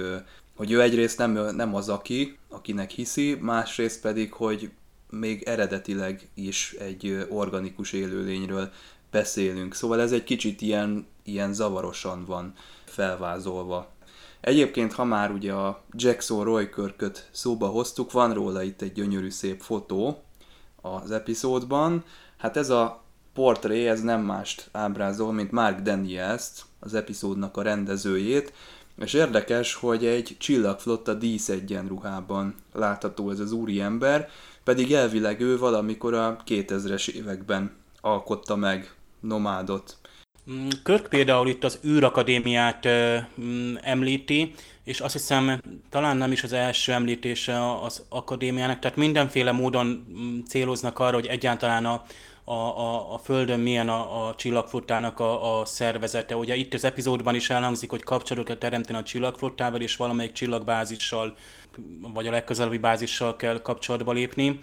hogy ő egyrészt nem, nem az aki, akinek hiszi, másrészt pedig, hogy még eredetileg is egy organikus élőlényről beszélünk. Szóval ez egy kicsit ilyen, ilyen zavarosan van felvázolva. Egyébként, ha már ugye a Jackson Roy Körköt szóba hoztuk, van róla itt egy gyönyörű szép fotó az epizódban. Hát ez a portré, ez nem mást ábrázol, mint Mark Daniels-t, az epizódnak a rendezőjét, és érdekes, hogy egy csillagflotta dísz egyenruhában látható ez az úri ember. pedig elvileg ő valamikor a 2000-es években alkotta meg Nomádot. Mm, Körk például itt az űrakadémiát mm, említi, és azt hiszem talán nem is az első említése az akadémiának, tehát mindenféle módon mm, céloznak arra, hogy egyáltalán a, a, a, a Földön milyen a, a csillagflottának a, a szervezete. Ugye itt az epizódban is elhangzik, hogy kapcsolatot teremteni a csillagflottával, és valamelyik csillagbázissal vagy a legközelebbi bázissal kell kapcsolatba lépni.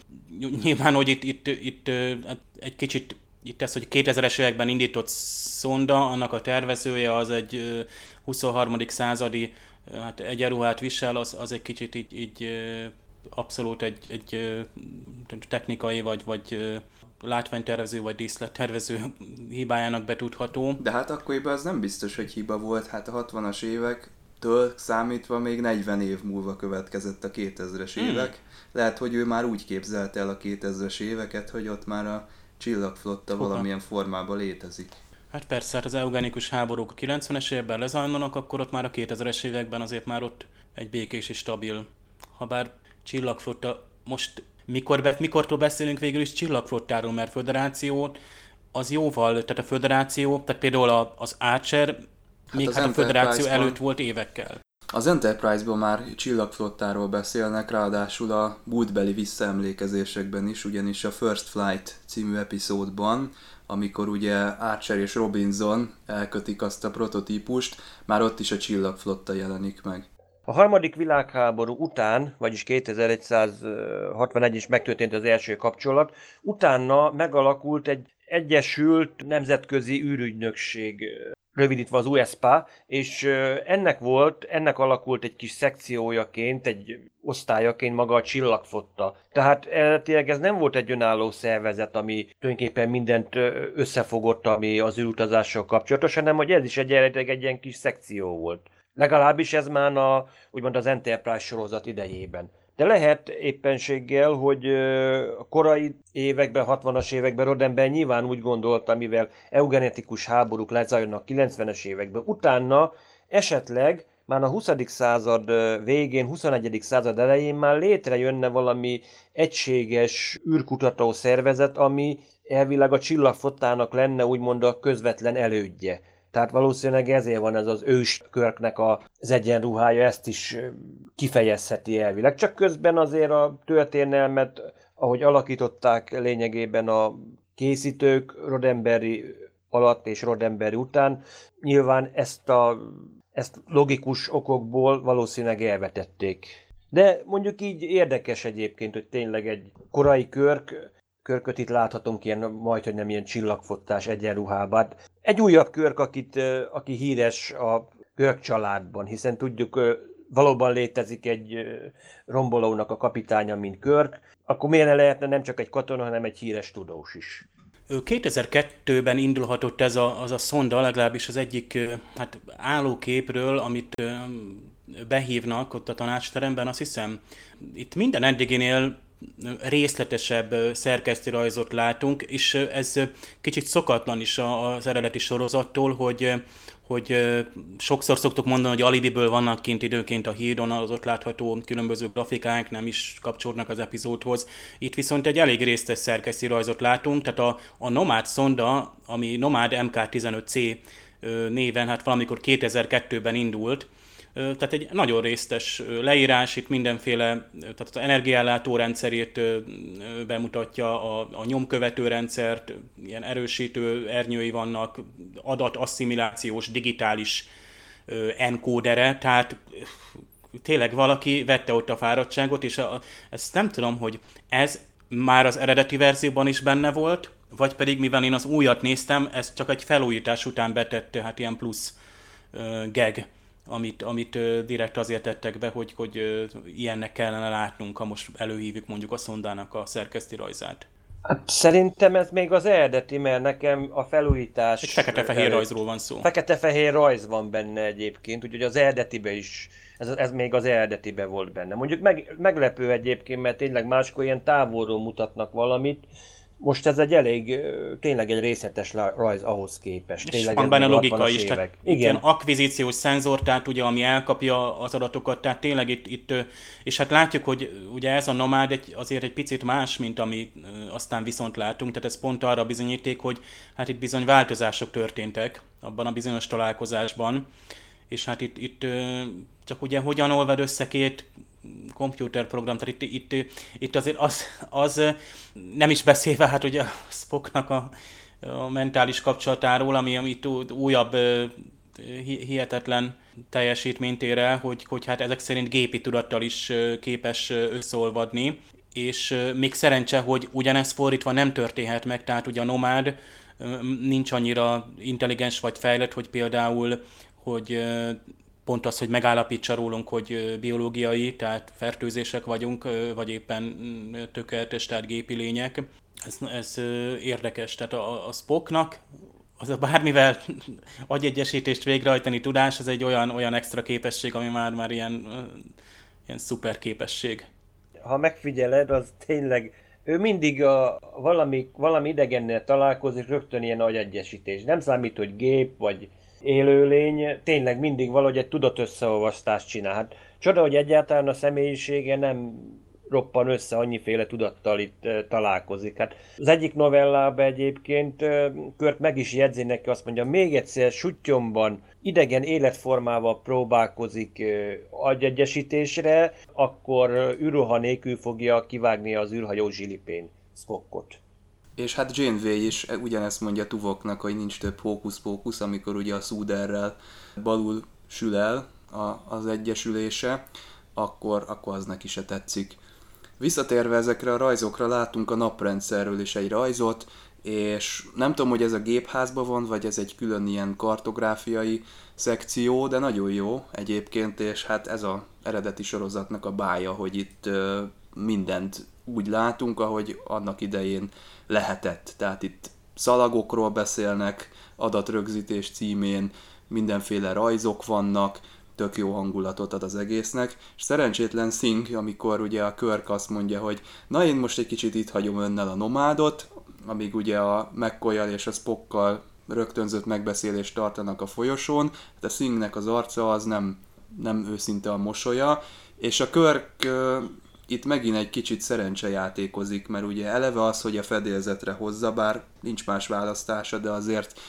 Nyilván, hogy itt, itt, itt hát egy kicsit itt ez, hogy 2000-es években indított szonda, annak a tervezője az egy 23. századi hát egyenruhát visel, az, az egy kicsit így, így abszolút egy, egy technikai vagy, vagy látványtervező vagy díszlettervező hibájának betudható. De hát akkoriban az nem biztos, hogy hiba volt, hát a 60-as évek től számítva még 40 év múlva következett a 2000-es hmm. évek. Lehet, hogy ő már úgy képzelte el a 2000-es éveket, hogy ott már a csillagflotta Foga. valamilyen formában létezik. Hát persze, hát az eugenikus háborúk a 90-es években lezajlanak, akkor ott már a 2000-es években azért már ott egy békés és stabil. Habár csillagflotta, most mikor, mikortól beszélünk végül is csillagflottáról, mert föderáció az jóval, tehát a föderáció, tehát például az Archer, hát még hát a föderáció előtt volt évekkel. Az Enterprise-ban már csillagflottáról beszélnek, ráadásul a múltbeli visszaemlékezésekben is, ugyanis a First Flight című epizódban, amikor ugye Archer és Robinson elkötik azt a prototípust, már ott is a csillagflotta jelenik meg. A harmadik világháború után, vagyis 2161 is megtörtént az első kapcsolat, utána megalakult egy Egyesült Nemzetközi űrügynökség rövidítve az USPA, és ennek volt, ennek alakult egy kis szekciójaként, egy osztályaként maga a csillagfotta. Tehát tényleg ez nem volt egy önálló szervezet, ami tulajdonképpen mindent összefogott, ami az űrutazással kapcsolatos, hanem hogy ez is egy, egy, egy ilyen kis szekció volt. Legalábbis ez már a, úgymond az Enterprise sorozat idejében. De lehet éppenséggel, hogy a korai években, 60-as években Rodember nyilván úgy gondolta, mivel eugenetikus háborúk lezajlanak 90-es években, utána esetleg már a 20. század végén, 21. század elején már létrejönne valami egységes űrkutató szervezet, ami elvileg a csillagfotának lenne úgymond a közvetlen elődje. Tehát valószínűleg ezért van ez az őskörknek az egyenruhája, ezt is kifejezheti elvileg. Csak közben azért a történelmet, ahogy alakították lényegében a készítők Rodemberi alatt és Rodemberi után, nyilván ezt a ezt logikus okokból valószínűleg elvetették. De mondjuk így érdekes egyébként, hogy tényleg egy korai körk körköt itt láthatunk ilyen, majd, hogy nem ilyen csillagfottás egyenruhában. Egy újabb körk, akit, aki híres a Körk családban, hiszen tudjuk, valóban létezik egy rombolónak a kapitánya, mint Körk, akkor miért ne lehetne nem csak egy katona, hanem egy híres tudós is? 2002-ben indulhatott ez a, az a szonda, legalábbis az egyik hát, állóképről, amit behívnak ott a tanácsteremben, azt hiszem, itt minden eddiginél részletesebb szerkesztőrajzot látunk, és ez kicsit szokatlan is az eredeti sorozattól, hogy hogy sokszor szoktuk mondani, hogy alibiből vannak kint időnként a híron, az ott látható különböző grafikák nem is kapcsolódnak az epizódhoz. Itt viszont egy elég résztes szerkeszti rajzot látunk, tehát a, a Nomad szonda, ami Nomad MK15C néven, hát valamikor 2002-ben indult, tehát egy nagyon résztes leírás, itt mindenféle, tehát az energiállátó rendszerét bemutatja, a, a nyomkövető rendszert, ilyen erősítő ernyői vannak, adatasszimilációs digitális enkódere, tehát tényleg valaki vette ott a fáradtságot, és a, ezt nem tudom, hogy ez már az eredeti verzióban is benne volt, vagy pedig mivel én az újat néztem, ez csak egy felújítás után betette, hát ilyen plusz uh, gag amit, amit direkt azért tettek be, hogy, hogy ilyennek kellene látnunk, ha most előhívjuk mondjuk a szondának a szerkeszti rajzát. Hát szerintem ez még az eredeti, mert nekem a felújítás... Egy fekete-fehér rajzról van szó. Fekete-fehér rajz van benne egyébként, úgyhogy az eredetibe is, ez, ez még az eredetibe volt benne. Mondjuk meg, meglepő egyébként, mert tényleg máskor ilyen távolról mutatnak valamit, most ez egy elég, tényleg egy részletes rajz ahhoz képest. Tényleg van benne logika is. Tehát Igen. Igen, akvizíciós szenzor, tehát ugye, ami elkapja az adatokat, tehát tényleg itt, itt, és hát látjuk, hogy ugye ez a nomád egy, azért egy picit más, mint ami aztán viszont látunk, tehát ez pont arra bizonyíték, hogy hát itt bizony változások történtek abban a bizonyos találkozásban, és hát itt, itt csak ugye hogyan olvad össze két komputerprogram, tehát itt, itt, itt azért az, az nem is beszélve, hát ugye a Spocknak a, a mentális kapcsolatáról, ami, ami itt újabb hihetetlen teljesítményt ér el, hogy, hogy hát ezek szerint gépi tudattal is képes összeolvadni, és még szerencse, hogy ugyanez fordítva nem történhet meg, tehát ugye a nomád nincs annyira intelligens vagy fejlett, hogy például hogy pont az, hogy megállapítsa rólunk, hogy biológiai, tehát fertőzések vagyunk, vagy éppen mm, tökéletes, tehát gépi lények. Ez, ez érdekes. Tehát a, a Spocknak az a bármivel agyegyesítést végrehajtani tudás, ez egy olyan, olyan extra képesség, ami már, már ilyen, ilyen szuper képesség. Ha megfigyeled, az tényleg ő mindig a, valami, valami idegennel találkozik, rögtön ilyen agyegyesítés. Nem számít, hogy gép, vagy élőlény tényleg mindig valahogy egy tudatösszeolvasztást csinál. Hát csoda, hogy egyáltalán a személyisége nem roppan össze, annyiféle tudattal itt találkozik. Hát az egyik novellában egyébként Kört meg is jegyzi neki, azt mondja, még egyszer sutyomban idegen életformával próbálkozik agyegyesítésre, akkor űrruha nélkül fogja kivágni az űrhajó zsilipén Spockot. És hát Janeway is ugyanezt mondja Tuvoknak, hogy nincs több hókusz-pókusz, amikor ugye a Szúderrel balul sül el a, az egyesülése, akkor, akkor az neki se tetszik. Visszatérve ezekre a rajzokra látunk a naprendszerről is egy rajzot, és nem tudom, hogy ez a gépházban van, vagy ez egy külön ilyen kartográfiai szekció, de nagyon jó egyébként, és hát ez a eredeti sorozatnak a bája, hogy itt mindent úgy látunk, ahogy annak idején lehetett. Tehát itt szalagokról beszélnek, adatrögzítés címén, mindenféle rajzok vannak, tök jó hangulatot ad az egésznek, és szerencsétlen Singh, amikor ugye a Körk azt mondja, hogy na én most egy kicsit itt hagyom önnel a nomádot, amíg ugye a mccoy és a Spockkal rögtönzött megbeszélést tartanak a folyosón, de Singhnek az arca az nem, nem őszinte a mosolya, és a Körk itt megint egy kicsit szerencsejátékozik, mert ugye eleve az, hogy a fedélzetre hozza, bár nincs más választása, de azért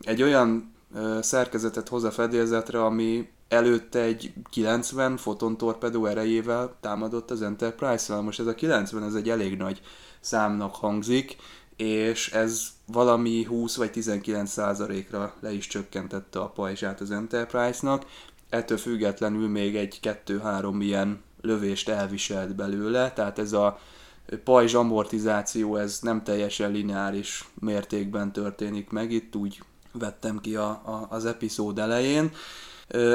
egy olyan szerkezetet hoz a fedélzetre, ami előtte egy 90 fotontorpedó erejével támadott az Enterprise-vel. Most ez a 90, ez egy elég nagy számnak hangzik, és ez valami 20 vagy 19 százalékra le is csökkentette a pajzsát az Enterprise-nak. Ettől függetlenül még egy 2-3 ilyen lövést elviselt belőle, tehát ez a pajzs amortizáció ez nem teljesen lineáris mértékben történik meg, itt úgy vettem ki a, a, az epizód elején,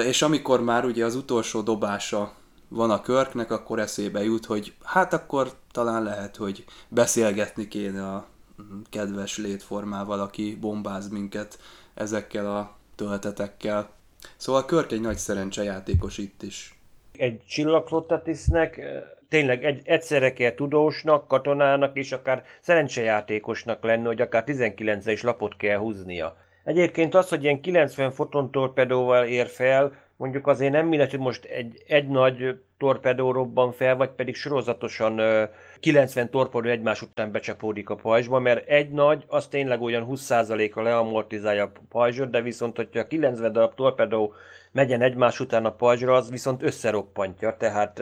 és amikor már ugye az utolsó dobása van a körknek, akkor eszébe jut, hogy hát akkor talán lehet, hogy beszélgetni kéne a kedves létformával, aki bombáz minket ezekkel a töltetekkel. Szóval Körk egy nagy szerencsejátékos itt is egy csillagflottatisznek tényleg egy, egyszerre kell tudósnak, katonának és akár szerencsejátékosnak lenni, hogy akár 19 is lapot kell húznia. Egyébként az, hogy ilyen 90 foton torpedóval ér fel, mondjuk azért nem mindegy, hogy most egy, egy nagy torpedó robban fel, vagy pedig sorozatosan 90 torpedó egymás után becsapódik a pajzsba, mert egy nagy, az tényleg olyan 20%-a leamortizálja a pajzsot, de viszont, hogyha 90 darab torpedó megyen egymás után a pajzsra, az viszont összeroppantja, tehát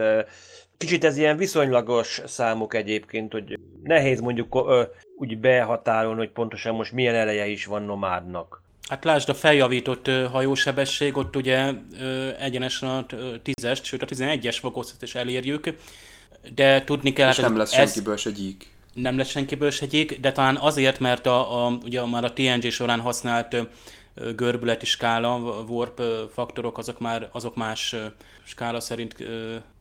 kicsit ez ilyen viszonylagos számok egyébként, hogy nehéz mondjuk úgy behatárolni, hogy pontosan most milyen eleje is van nomádnak. Hát lásd a feljavított hajósebesség, ott ugye egyenesen a 10-es, sőt a 11-es fokozat is elérjük, de tudni kell... És nem lesz ez... senkiből se gyík. Nem lesz senkiből se gyík, de talán azért, mert a, a, ugye már a TNG során használt görbületi skála, warp faktorok, azok már azok más skála szerint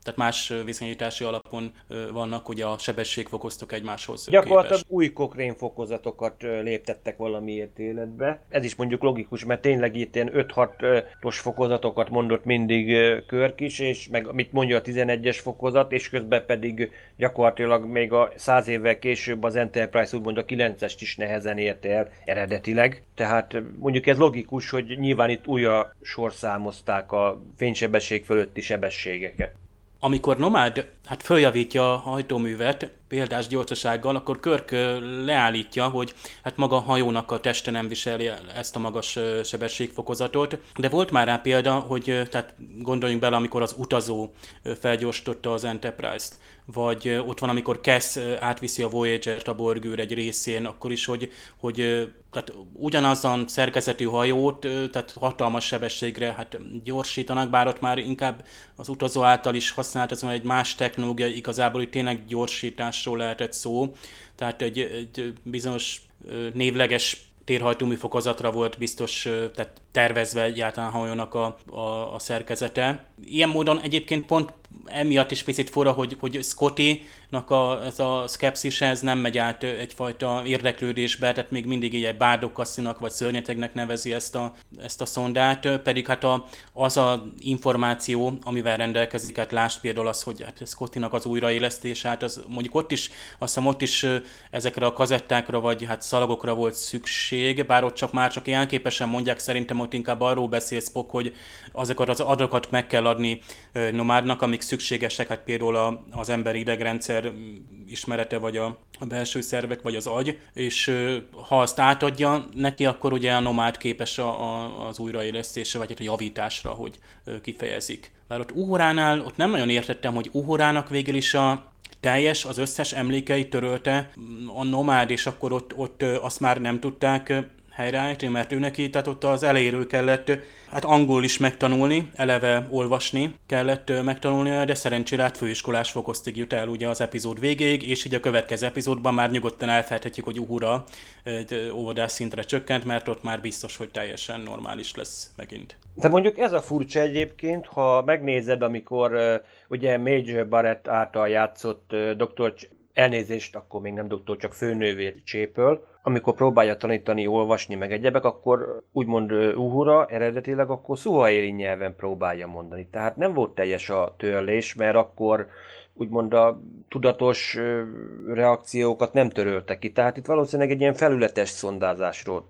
tehát más viszonyítási alapon vannak, ugye a sebességfokoztok egymáshoz Gyakorlatilag képes. új Cochrane fokozatokat léptettek valamiért életbe. Ez is mondjuk logikus, mert tényleg itt ilyen 5-6-os fokozatokat mondott mindig Körk is, és meg mit mondja a 11-es fokozat, és közben pedig gyakorlatilag még a 100 évvel később az Enterprise úgymond a 9-est is nehezen érte el eredetileg. Tehát mondjuk ez logikus, hogy nyilván itt újra sorszámozták a fénysebesség fölötti sebességeket. Amikor Nomád hát följavítja a hajtóművet példás gyorsasággal, akkor Körk leállítja, hogy hát maga a hajónak a teste nem viseli ezt a magas sebességfokozatot, de volt már rá példa, hogy tehát gondoljunk bele, amikor az utazó felgyorsította az Enterprise-t, vagy ott van, amikor Kess átviszi a Voyager-t a borgőr egy részén, akkor is, hogy, hogy tehát ugyanazon szerkezetű hajót, tehát hatalmas sebességre hát gyorsítanak, bár ott már inkább az utazó által is használt, ez egy más technológia, igazából itt tényleg gyorsításról lehetett szó, tehát egy, egy bizonyos névleges térhajtómű fokozatra volt biztos tehát tervezve egyáltalán hajónak a, a, a szerkezete. Ilyen módon egyébként pont emiatt is picit fura, hogy, hogy Scotty nak a, ez a szkepszis ez nem megy át egyfajta érdeklődésbe, tehát még mindig egy bárdokasszinak vagy szörnyetegnek nevezi ezt a, ezt a szondát, pedig hát a, az a információ, amivel rendelkezik, hát lásd például az, hogy hát Scottinak az újraélesztés, hát az mondjuk ott is, azt hiszem ott is ezekre a kazettákra vagy hát szalagokra volt szükség, bár ott csak már csak jelképesen mondják, szerintem ott inkább arról beszél Spock, hogy azokat az adatokat meg kell adni nomádnak, amik szükségesek, hát például az emberi idegrendszer rendszer ismerete, vagy a, a belső szervek, vagy az agy, és ha azt átadja neki, akkor ugye a nomád képes a, a, az újraélesztésre, vagy hát a javításra, hogy kifejezik. Bár ott Uhoránál, ott nem nagyon értettem, hogy Uhorának végül is a teljes, az összes emlékeit törölte a nomád, és akkor ott, ott azt már nem tudták helyreállítani, mert ő neki, tehát ott az elejéről kellett hát angol is megtanulni, eleve olvasni kellett megtanulnia, de szerencsére hát főiskolás fokoztig jut el ugye az epizód végéig, és így a következő epizódban már nyugodtan elfelejthetjük, hogy Uhura óvodás szintre csökkent, mert ott már biztos, hogy teljesen normális lesz megint. De mondjuk ez a furcsa egyébként, ha megnézed, amikor ugye Major Barrett által játszott Dr. elnézést, akkor még nem doktor, csak főnővét csépöl, amikor próbálja tanítani, olvasni meg egyebek, akkor úgymond Uhura eredetileg akkor szuhaéli nyelven próbálja mondani. Tehát nem volt teljes a törlés, mert akkor úgymond a tudatos reakciókat nem töröltek ki. Tehát itt valószínűleg egy ilyen felületes szondázásról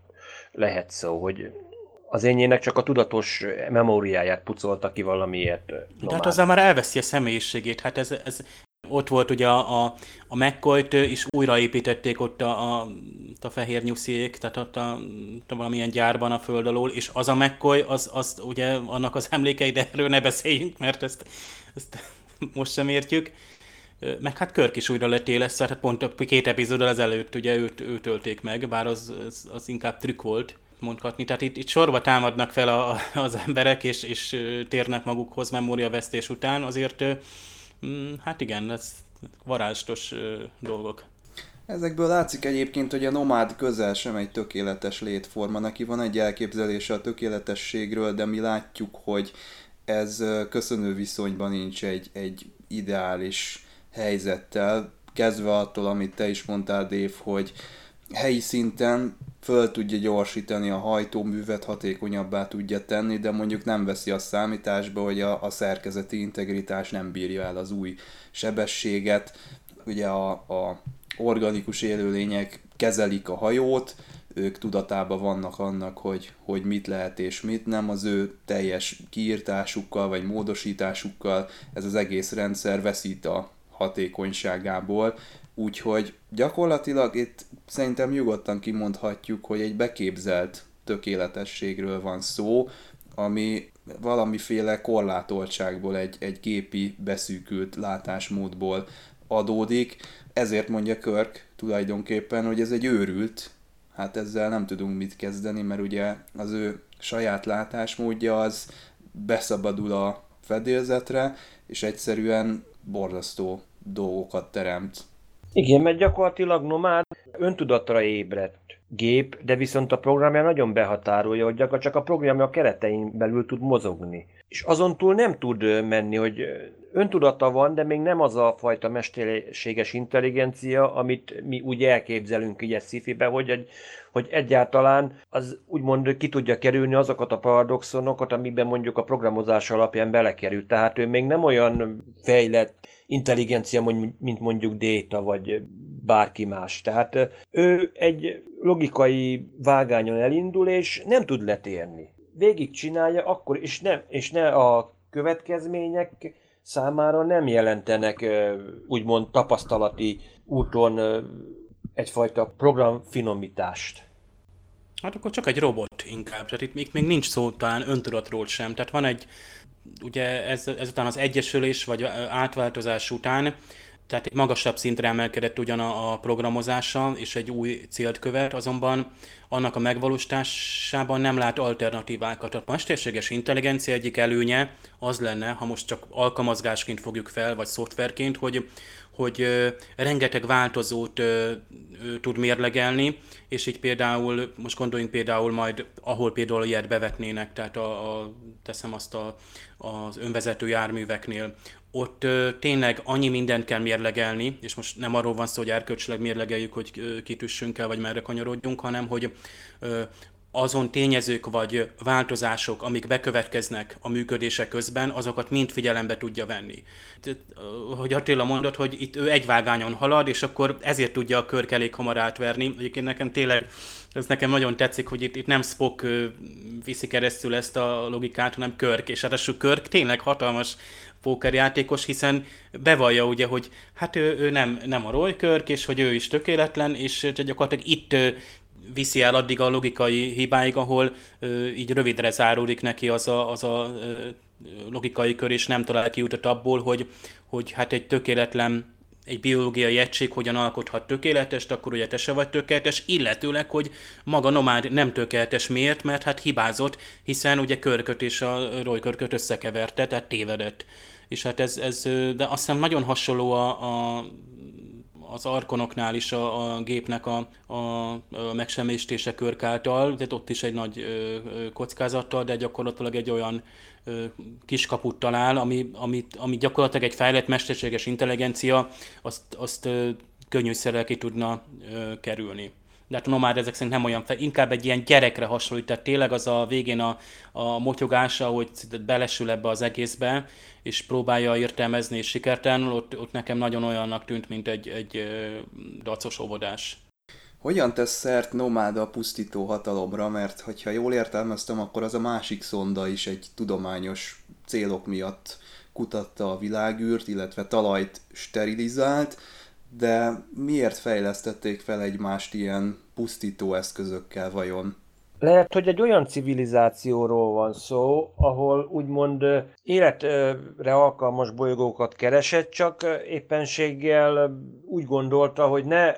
lehet szó, hogy az ényének csak a tudatos memóriáját pucolta ki valamiért. De hát azzal már elveszi a személyiségét. Hát ez, ez ott volt ugye a, a, a McCoy-t is újraépítették ott a, a, a fehér nyusziék, tehát ott a, a valamilyen gyárban a föld alól, és az a McCoy, az, az ugye annak az emlékei, de erről ne beszéljünk, mert ezt, ezt most sem értjük. Meg hát Körk is újra lett élesztve, hát pont két epizóddal ezelőtt ugye őt, őt ölték meg, bár az, az, az inkább trükk volt mondhatni. Tehát itt, itt sorba támadnak fel a, az emberek, és, és térnek magukhoz memóriavesztés után, azért hát igen, ez varázstos dolgok. Ezekből látszik egyébként, hogy a nomád közel sem egy tökéletes létforma. Neki van egy elképzelése a tökéletességről, de mi látjuk, hogy ez köszönő viszonyban nincs egy, egy ideális helyzettel, kezdve attól, amit te is mondtál, Dave, hogy helyi szinten föl tudja gyorsítani a hajtóművet, hatékonyabbá tudja tenni, de mondjuk nem veszi a számításba, hogy a, a szerkezeti integritás nem bírja el az új sebességet. Ugye a, a organikus élőlények kezelik a hajót, ők tudatában vannak annak, hogy, hogy mit lehet és mit nem, az ő teljes kiírtásukkal vagy módosításukkal ez az egész rendszer veszít a hatékonyságából, Úgyhogy gyakorlatilag itt szerintem nyugodtan kimondhatjuk, hogy egy beképzelt tökéletességről van szó, ami valamiféle korlátoltságból, egy, egy gépi beszűkült látásmódból adódik. Ezért mondja Körk tulajdonképpen, hogy ez egy őrült, hát ezzel nem tudunk mit kezdeni, mert ugye az ő saját látásmódja az beszabadul a fedélzetre, és egyszerűen borzasztó dolgokat teremt igen, mert gyakorlatilag nomád öntudatra ébredt gép, de viszont a programja nagyon behatárolja, hogy gyakorlatilag csak a programja a keretein belül tud mozogni. És azon túl nem tud menni, hogy öntudata van, de még nem az a fajta mesterséges intelligencia, amit mi úgy elképzelünk így sci hogy, egy, hogy egyáltalán az úgymond ki tudja kerülni azokat a paradoxonokat, amiben mondjuk a programozás alapján belekerül. Tehát ő még nem olyan fejlett intelligencia, mint mondjuk Déta, vagy bárki más. Tehát ő egy logikai vágányon elindul, és nem tud letérni. Végig csinálja, akkor, és, nem, és ne a következmények számára nem jelentenek úgymond tapasztalati úton egyfajta programfinomítást. Hát akkor csak egy robot inkább, tehát itt még, még nincs szó talán öntudatról sem. Tehát van egy, ugye ez, ezután az egyesülés vagy átváltozás után tehát egy magasabb szintre emelkedett ugyan a, a programozása, és egy új célt követ, azonban annak a megvalósításában nem lát alternatívákat. A mesterséges intelligencia egyik előnye az lenne, ha most csak alkalmazgásként fogjuk fel, vagy szoftverként, hogy, hogy rengeteg változót tud mérlegelni, és így például, most gondoljunk például majd, ahol például ilyet bevetnének, tehát a, a, teszem azt a, az önvezető járműveknél, ott ö, tényleg annyi mindent kell mérlegelni, és most nem arról van szó, hogy erkölcsileg mérlegeljük, hogy kitüssünk el, vagy merre kanyarodjunk, hanem hogy ö, azon tényezők vagy változások, amik bekövetkeznek a működése közben, azokat mind figyelembe tudja venni. Hogy Attila mondott, hogy itt ő egy vágányon halad, és akkor ezért tudja a körk elég hamar átverni. Egyébként nekem tényleg, ez nekem nagyon tetszik, hogy itt, itt nem Spock viszi keresztül ezt a logikát, hanem Körk, és ráadásul Körk tényleg hatalmas pókerjátékos, hiszen bevallja ugye, hogy hát ő, ő nem, nem a Roy és hogy ő is tökéletlen, és gyakorlatilag itt viszi el addig a logikai hibáig, ahol így rövidre záródik neki az a, az a logikai kör, és nem talál kiutat abból, hogy, hogy hát egy tökéletlen egy biológiai egység hogyan alkothat tökéletest, akkor ugye te se vagy tökéletes, illetőleg, hogy maga nomád nem tökéletes miért, mert hát hibázott, hiszen ugye körköt és a rojkörköt összekeverte, tehát tévedett. És hát ez, ez de azt hiszem nagyon hasonló a, a az arkonoknál is a, a gépnek a, a, a megsemmisítése körk által, tehát ott is egy nagy ö, kockázattal, de gyakorlatilag egy olyan ö, kiskaput talál, ami, amit, ami gyakorlatilag egy fejlett mesterséges intelligencia azt, azt ö, könnyűszerrel ki tudna ö, kerülni de hát a nomád ezek szerint nem olyan, fel, inkább egy ilyen gyerekre hasonlít, tehát tényleg az a végén a, a motyogása, hogy belesül ebbe az egészbe, és próbálja értelmezni, és sikertelenül, ott, ott nekem nagyon olyannak tűnt, mint egy, egy dacos óvodás. Hogyan tesz szert nomáda a pusztító hatalomra, mert hogyha jól értelmeztem, akkor az a másik szonda is egy tudományos célok miatt kutatta a világűrt, illetve talajt sterilizált, de miért fejlesztették fel egymást ilyen pusztító eszközökkel vajon? Lehet, hogy egy olyan civilizációról van szó, ahol úgymond életre alkalmas bolygókat keresett, csak éppenséggel úgy gondolta, hogy ne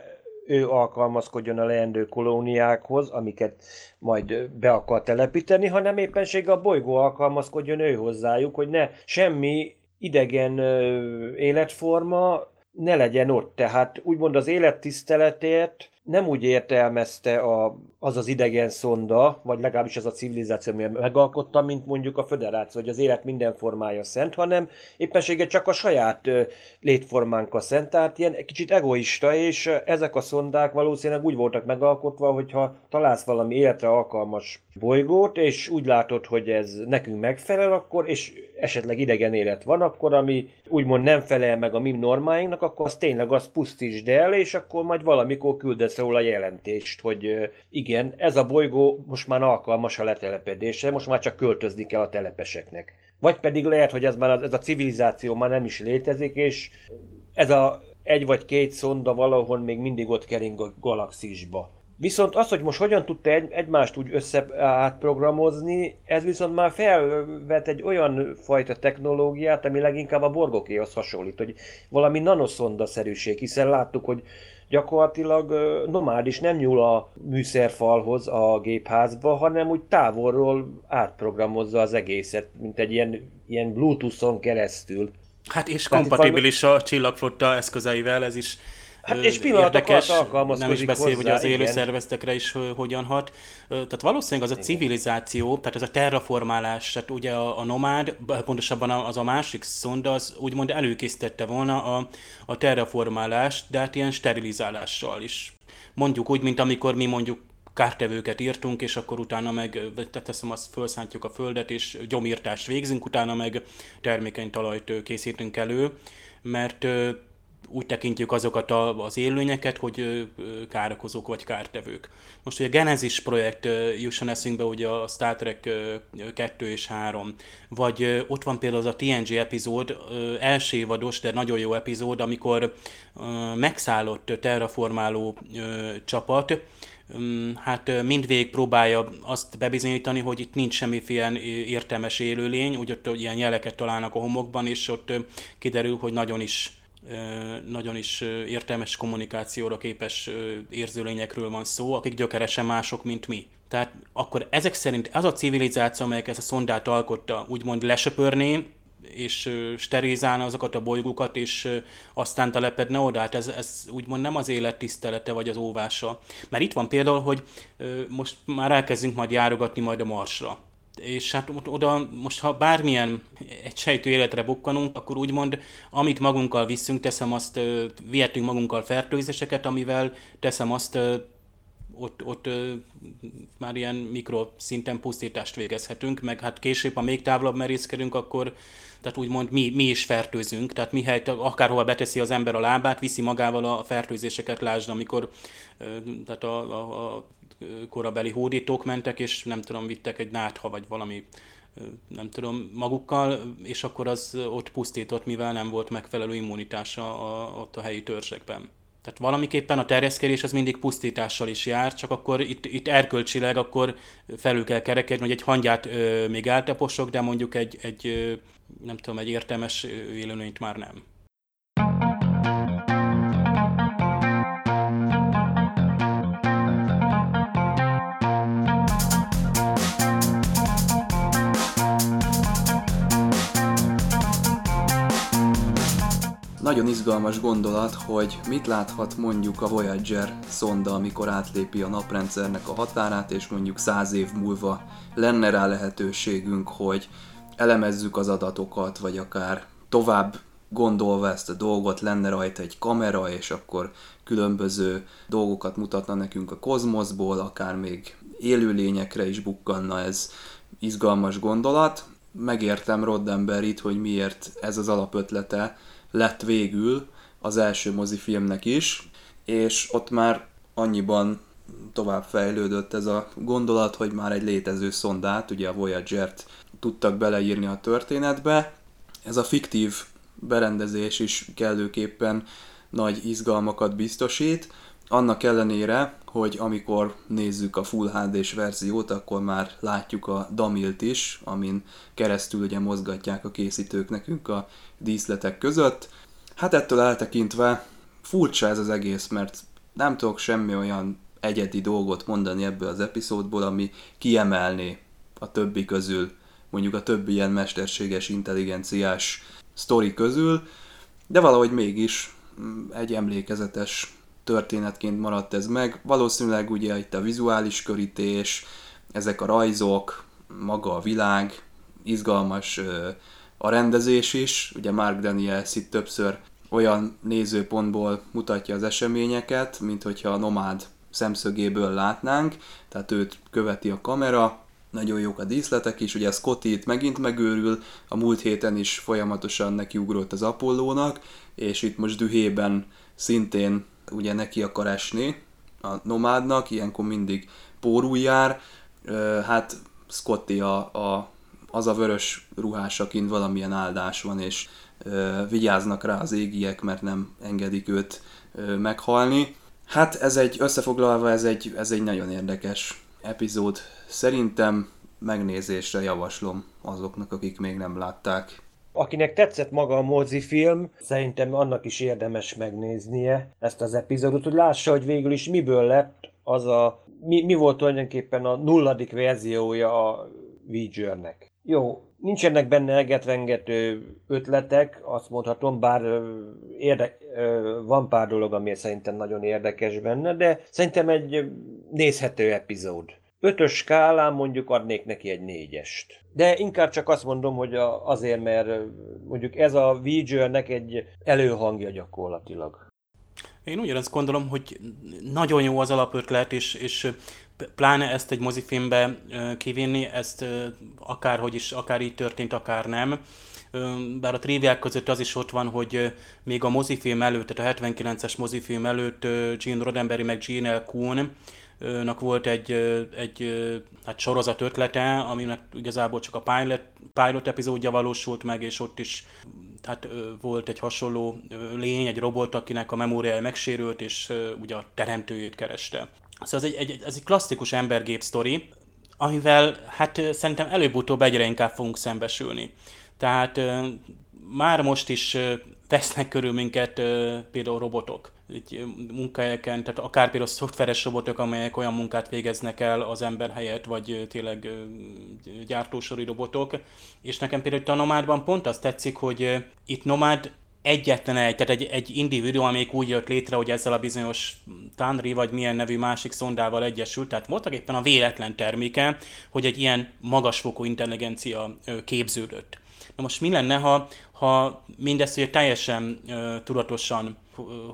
ő alkalmazkodjon a leendő kolóniákhoz, amiket majd be akar telepíteni, hanem éppenséggel a bolygó alkalmazkodjon ő hozzájuk, hogy ne semmi idegen életforma ne legyen ott. Tehát úgymond az élettiszteletért nem úgy értelmezte a, az az idegen szonda, vagy legalábbis az a civilizáció, ami megalkotta, mint mondjuk a föderáció, vagy az élet minden formája szent, hanem éppenséggel csak a saját létformánk a szent, tehát ilyen kicsit egoista, és ezek a szondák valószínűleg úgy voltak megalkotva, hogyha találsz valami életre alkalmas bolygót, és úgy látod, hogy ez nekünk megfelel, akkor, és esetleg idegen élet van, akkor ami úgymond nem felel meg a mi normáinknak, akkor az tényleg azt pusztítsd el, és akkor majd valamikor küldesz róla jelentést, hogy igen, ez a bolygó most már alkalmas a letelepedésre, most már csak költözni kell a telepeseknek. Vagy pedig lehet, hogy ez, már, ez a civilizáció már nem is létezik, és ez a egy vagy két szonda valahol még mindig ott kering a galaxisba. Viszont az, hogy most hogyan tudta egy, egymást úgy össze átprogramozni, ez viszont már felvet egy olyan fajta technológiát, ami leginkább a borgokéhoz hasonlít, hogy valami nanoszonda-szerűség, hiszen láttuk, hogy gyakorlatilag nomád is nem nyúl a műszerfalhoz a gépházba, hanem úgy távolról átprogramozza az egészet, mint egy ilyen, ilyen Bluetooth-on keresztül. Hát és Tehát kompatibilis valami... a csillagflotta eszközeivel, ez is Hát és érdekes, nem is beszél, hogy az élő szerveztekre is hogyan hat. Tehát valószínűleg az a civilizáció, tehát ez a terraformálás, tehát ugye a, a nomád, pontosabban az a másik szonda, az úgymond előkészítette volna a, a terraformálást, de hát ilyen sterilizálással is. Mondjuk úgy, mint amikor mi mondjuk kártevőket írtunk, és akkor utána meg, teszem azt, felszántjuk a földet, és gyomírtást végzünk, utána meg termékeny talajt készítünk elő, mert úgy tekintjük azokat az élőnyeket, hogy károkozók vagy kártevők. Most ugye a Genesis projekt jusson eszünkbe, ugye a Star Trek 2 és 3, vagy ott van például az a TNG epizód, első évados, de nagyon jó epizód, amikor megszállott terraformáló csapat, hát mindvégig próbálja azt bebizonyítani, hogy itt nincs semmiféle értelmes élőlény, úgy ott ilyen jeleket találnak a homokban, és ott kiderül, hogy nagyon is nagyon is értelmes kommunikációra képes érzőlényekről van szó, akik gyökeresen mások, mint mi. Tehát akkor ezek szerint az a civilizáció, amelyek ezt a szondát alkotta, úgymond lesöpörné, és sterilizálna azokat a bolygókat, és aztán telepedne oda. Hát ez, ez úgymond nem az élet tisztelete, vagy az óvása. Mert itt van például, hogy most már elkezdünk majd járogatni majd a Marsra és hát oda most ha bármilyen egy sejtő életre bukkanunk, akkor úgymond amit magunkkal viszünk, teszem azt, vihetünk magunkkal fertőzéseket, amivel teszem azt, ott, ott már ilyen mikroszinten pusztítást végezhetünk, meg hát később, ha még távolabb merészkedünk, akkor tehát úgymond mi, mi is fertőzünk, tehát mihelyt akárhova beteszi az ember a lábát, viszi magával a fertőzéseket, lásd, amikor tehát a, a, a korabeli hódítók mentek, és nem tudom, vittek egy nátha, vagy valami nem tudom, magukkal, és akkor az ott pusztított, mivel nem volt megfelelő immunitása a, ott a helyi törzsekben. Tehát valamiképpen a terjeszkedés az mindig pusztítással is jár, csak akkor itt, itt erkölcsileg akkor felül kell kerekedni, hogy egy hangyát ö, még eltaposok, de mondjuk egy, egy ö, nem tudom, egy értelmes élőlényt már nem. Nagyon izgalmas gondolat, hogy mit láthat mondjuk a Voyager szonda, amikor átlépi a naprendszernek a határát, és mondjuk száz év múlva lenne rá lehetőségünk, hogy elemezzük az adatokat, vagy akár tovább gondolva ezt a dolgot, lenne rajta egy kamera, és akkor különböző dolgokat mutatna nekünk a kozmoszból, akár még élőlényekre is bukkanna ez izgalmas gondolat. Megértem Roddenberryt, hogy miért ez az alapötlete lett végül az első mozifilmnek is, és ott már annyiban tovább fejlődött ez a gondolat, hogy már egy létező szondát, ugye a Voyager-t tudtak beleírni a történetbe. Ez a fiktív berendezés is kellőképpen nagy izgalmakat biztosít, annak ellenére, hogy amikor nézzük a Full HD-s verziót, akkor már látjuk a Damilt is, amin keresztül ugye mozgatják a készítők nekünk a díszletek között. Hát ettől eltekintve furcsa ez az egész, mert nem tudok semmi olyan egyedi dolgot mondani ebből az epizódból, ami kiemelné a többi közül, mondjuk a többi ilyen mesterséges intelligenciás sztori közül, de valahogy mégis mm, egy emlékezetes történetként maradt ez meg. Valószínűleg ugye itt a vizuális körítés, ezek a rajzok, maga a világ, izgalmas a rendezés is. Ugye Mark Daniels itt többször olyan nézőpontból mutatja az eseményeket, mint hogyha a nomád szemszögéből látnánk, tehát őt követi a kamera, nagyon jók a díszletek is, ugye Scotty itt megint megőrül, a múlt héten is folyamatosan nekiugrott az Apollónak, és itt most dühében szintén ugye neki akar esni a nomádnak, ilyenkor mindig pórul jár, hát Scotty a, a, az a vörös ruhás, akin valamilyen áldás van, és vigyáznak rá az égiek, mert nem engedik őt meghalni. Hát ez egy, összefoglalva ez egy, ez egy nagyon érdekes epizód. Szerintem megnézésre javaslom azoknak, akik még nem látták. Akinek tetszett maga a mozifilm, szerintem annak is érdemes megnéznie ezt az epizódot, hogy lássa, hogy végül is miből lett az a, mi, mi volt tulajdonképpen a nulladik verziója a Voyager-nek. Jó, nincsenek benne egetrengető ötletek, azt mondhatom, bár érde, van pár dolog, ami szerintem nagyon érdekes benne, de szerintem egy nézhető epizód. Ötös skálán mondjuk adnék neki egy négyest. De inkább csak azt mondom, hogy azért, mert mondjuk ez a visualnek egy előhangja gyakorlatilag. Én ugyanazt gondolom, hogy nagyon jó az alapötlet, és, és pláne ezt egy mozifilmbe kivinni, ezt akárhogy is, akár így történt, akár nem. Bár a triviák között az is ott van, hogy még a mozifilm előtt, tehát a 79-es mozifilm előtt Gene Roddenberry meg Gene L. Kuhn nak volt egy, egy hát sorozat ötlete, aminek igazából csak a pilot, pilot epizódja valósult meg, és ott is hát volt egy hasonló lény, egy robot, akinek a memóriája megsérült, és ugye a teremtőjét kereste. Szóval ez egy, egy, ez egy klasszikus embergép sztori, amivel hát szerintem előbb-utóbb egyre inkább fogunk szembesülni. Tehát már most is vesznek körül minket például robotok így munkahelyeken, tehát akár például szoftveres robotok, amelyek olyan munkát végeznek el az ember helyett, vagy tényleg gyártósori robotok. És nekem például a Nomádban pont azt tetszik, hogy itt Nomád egyetlen egy, tehát egy, egy individuum, amelyik úgy jött létre, hogy ezzel a bizonyos Tanri vagy milyen nevű másik szondával egyesült, tehát voltak éppen a véletlen terméke, hogy egy ilyen magasfokú intelligencia képződött. Na most mi lenne, ha, ha mindezt ugye teljesen uh, tudatosan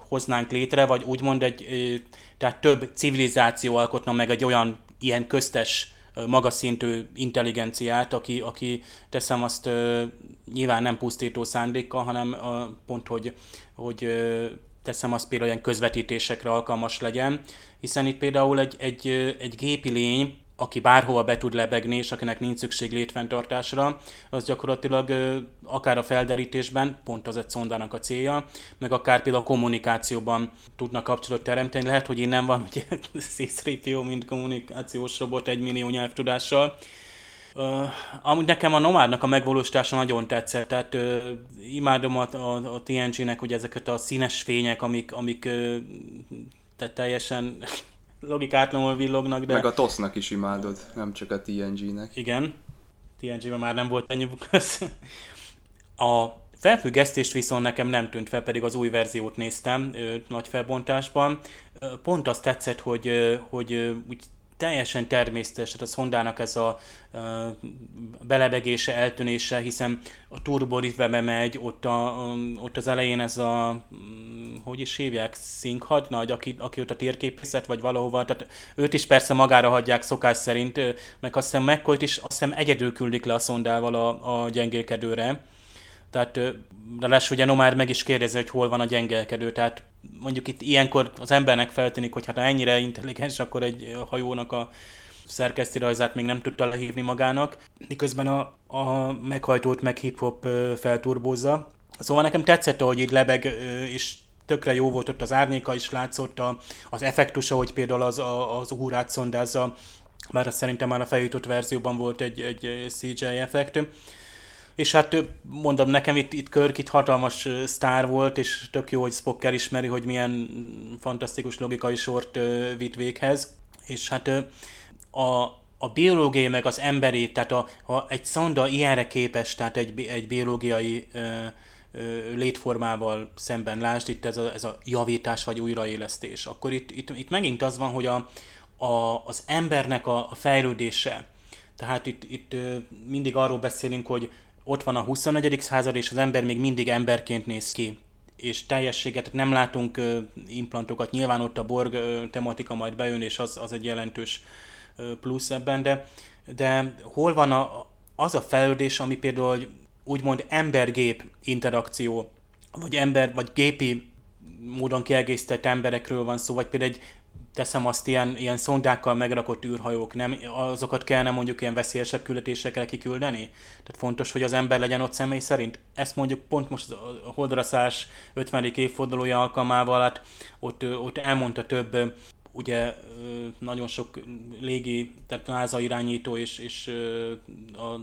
hoznánk létre, vagy úgymond egy, uh, tehát több civilizáció alkotna meg egy olyan ilyen köztes magas szintű intelligenciát, aki, aki teszem azt uh, nyilván nem pusztító szándékkal, hanem uh, pont, hogy, hogy uh, teszem azt például ilyen közvetítésekre alkalmas legyen, hiszen itt például egy, egy, egy gépi lény, aki bárhova be tud lebegni, és akinek nincs szükség létfenntartásra, az gyakorlatilag akár a felderítésben, pont az egy szondának a célja, meg akár például a kommunikációban tudnak kapcsolatot teremteni. Lehet, hogy innen van ugye C-3PO, mint kommunikációs robot egy millió nyelvtudással, Uh, amúgy nekem a Nomádnak a megvalósítása nagyon tetszett, tehát uh, imádom a, a, a TNG-nek ugye ezeket a színes fények, amik, amik uh, tehát teljesen logikátlanul villognak, de... Meg a TOS-nak is imádod, nem csak a TNG-nek. Igen, TNG-ben már nem volt ennyi köz. A felfüggesztést viszont nekem nem tűnt fel, pedig az új verziót néztem nagy felbontásban. Pont azt tetszett, hogy, hogy úgy teljesen természetes, tehát a Hondának ez a belebegése, eltűnése, hiszen a turboritbe megy, ott, a, ott az elején ez a, um, hogy is hívják, szinkhadnagy, aki, aki ott a térképészet, vagy valahova, tehát őt is persze magára hagyják szokás szerint, meg azt hiszem McCoy-t is azt hiszem egyedül küldik le a szondával a, a gyengélkedőre, tehát ráadásul ugye Nomár meg is kérdezi, hogy hol van a gyengelkedő, tehát mondjuk itt ilyenkor az embernek feltűnik, hogy hát ha ennyire intelligens, akkor egy hajónak a szerkeszti rajzát még nem tudta lehívni magának, miközben a, a meghajtót meg hip-hop felturbózza. Szóval nekem tetszett, hogy így lebeg, és tökre jó volt ott az árnyéka is látszott, az effektusa, hogy például az, az órát szondázza, bár szerintem már a feljutott verzióban volt egy, egy CGI effekt. És hát mondom, nekem itt, itt Körk itt hatalmas sztár volt, és tök jó, hogy Spock elismeri, hogy milyen fantasztikus logikai sort vitt véghez. És hát a, a biológiai meg az emberi, tehát a, ha egy szonda ilyenre képes, tehát egy, egy biológiai ö, ö, létformával szemben lásd, itt ez a, ez a javítás vagy újraélesztés, akkor itt, itt, itt megint az van, hogy a, a, az embernek a, a fejlődése, tehát itt, itt mindig arról beszélünk, hogy ott van a 21. század, és az ember még mindig emberként néz ki és teljességet, nem látunk uh, implantokat, nyilván ott a Borg uh, tematika majd bejön, és az, az egy jelentős uh, plusz ebben, de, de hol van a, az a fejlődés, ami például úgymond ember-gép interakció, vagy ember, vagy gépi módon kiegészített emberekről van szó, vagy például egy teszem azt ilyen, ilyen szondákkal megrakott űrhajók, nem, azokat kellene mondjuk ilyen veszélyesebb küldetésekre kiküldeni? Tehát fontos, hogy az ember legyen ott személy szerint. Ezt mondjuk pont most a holdraszás 50. évfordulója alkalmával, hát ott, ott elmondta több ugye nagyon sok légi, tehát NASA irányító és, és a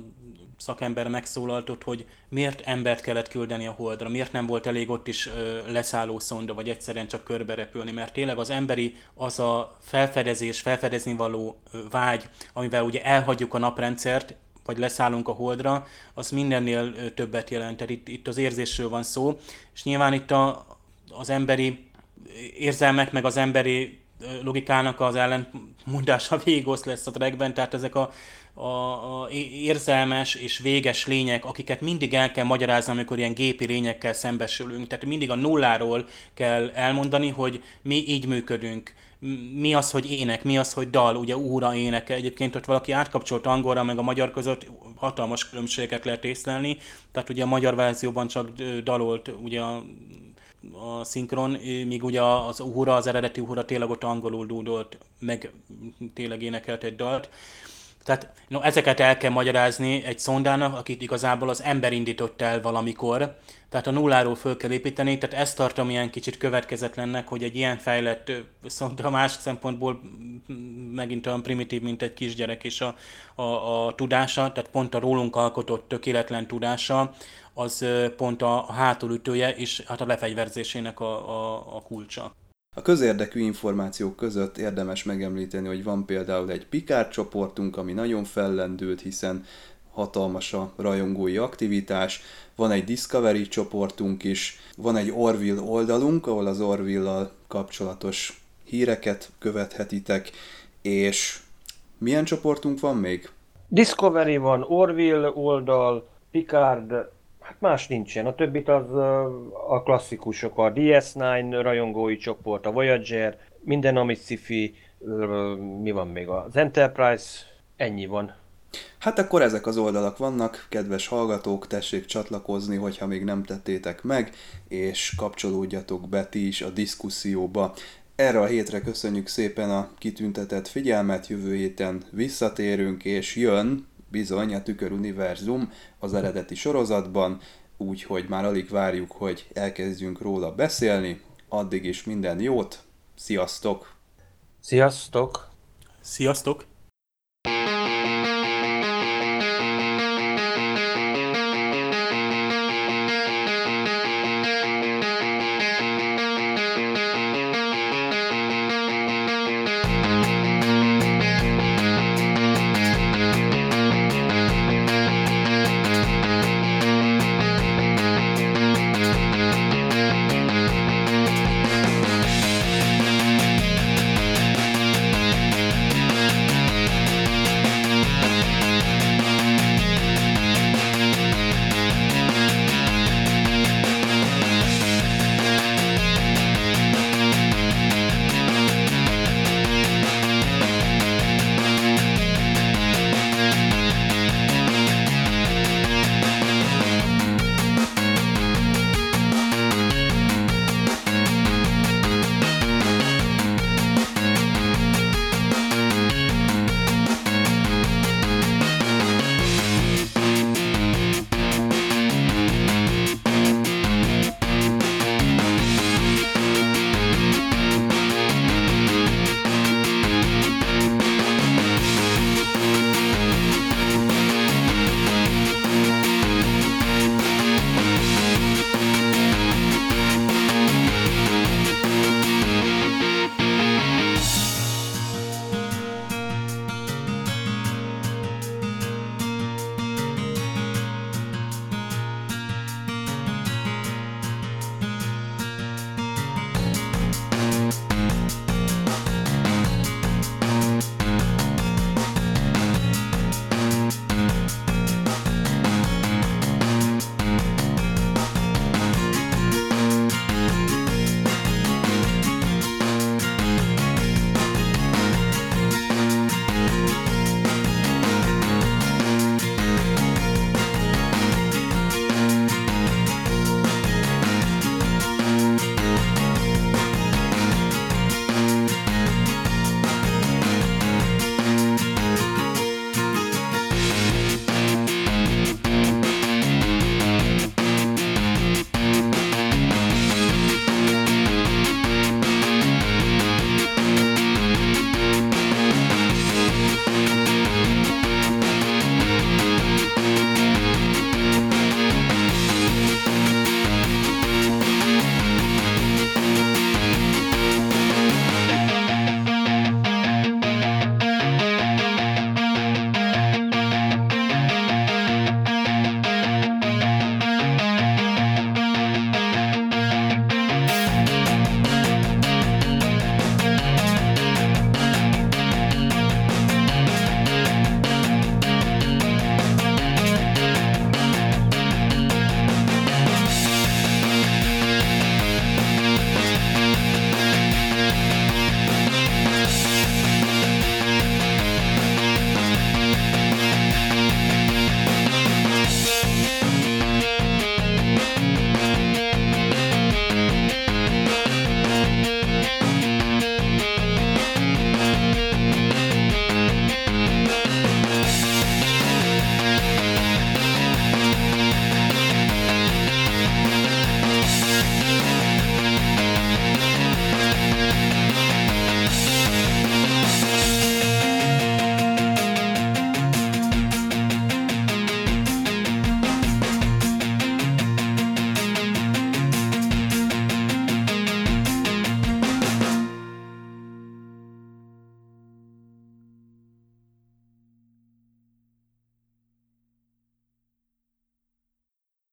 szakember megszólaltott, hogy miért embert kellett küldeni a Holdra, miért nem volt elég ott is leszálló szonda, vagy egyszerűen csak körbe repülni, mert tényleg az emberi az a felfedezés, felfedezni való vágy, amivel ugye elhagyjuk a naprendszert, vagy leszállunk a holdra, az mindennél többet jelent. Tehát itt, itt az érzésről van szó, és nyilván itt a, az emberi érzelmek, meg az emberi logikának az ellentmondása végig lesz a trackben, tehát ezek a, a, a érzelmes és véges lények, akiket mindig el kell magyarázni, amikor ilyen gépi lényekkel szembesülünk. Tehát mindig a nulláról kell elmondani, hogy mi így működünk. Mi az, hogy ének, mi az, hogy dal, ugye úra éneke. Egyébként ott valaki átkapcsolt angolra, meg a magyar között hatalmas különbségeket lehet észlelni. Tehát ugye a magyar verzióban csak dalolt ugye a a szinkron, míg ugye az uhura, az eredeti uhura tényleg ott angolul dúdolt, meg tényleg énekelt egy dalt. Tehát no, ezeket el kell magyarázni egy szondának, akit igazából az ember indított el valamikor. Tehát a nulláról föl kell építeni, tehát ezt tartom ilyen kicsit következetlennek, hogy egy ilyen fejlett szonda más szempontból megint olyan primitív, mint egy kisgyerek és a, a, a tudása, tehát pont a rólunk alkotott tökéletlen tudása, az pont a hátulütője és hát a lefegyverzésének a, a, a kulcsa. A közérdekű információk között érdemes megemlíteni, hogy van például egy Picard csoportunk, ami nagyon fellendült, hiszen hatalmas a rajongói aktivitás, van egy Discovery csoportunk is, van egy Orville oldalunk, ahol az Orville-al kapcsolatos híreket követhetitek, és milyen csoportunk van még? Discovery van, Orville oldal, Picard, Hát más nincsen. A többit az a klasszikusok, a DS9 rajongói csoport, a Voyager, minden, amit sci mi van még, az Enterprise, ennyi van. Hát akkor ezek az oldalak vannak, kedves hallgatók, tessék csatlakozni, hogyha még nem tettétek meg, és kapcsolódjatok be ti is a diszkuszióba. Erre a hétre köszönjük szépen a kitüntetett figyelmet, jövő héten visszatérünk, és jön bizony a Tükör Univerzum az eredeti sorozatban, úgyhogy már alig várjuk, hogy elkezdjünk róla beszélni. Addig is minden jót, sziasztok! Sziasztok! Sziasztok!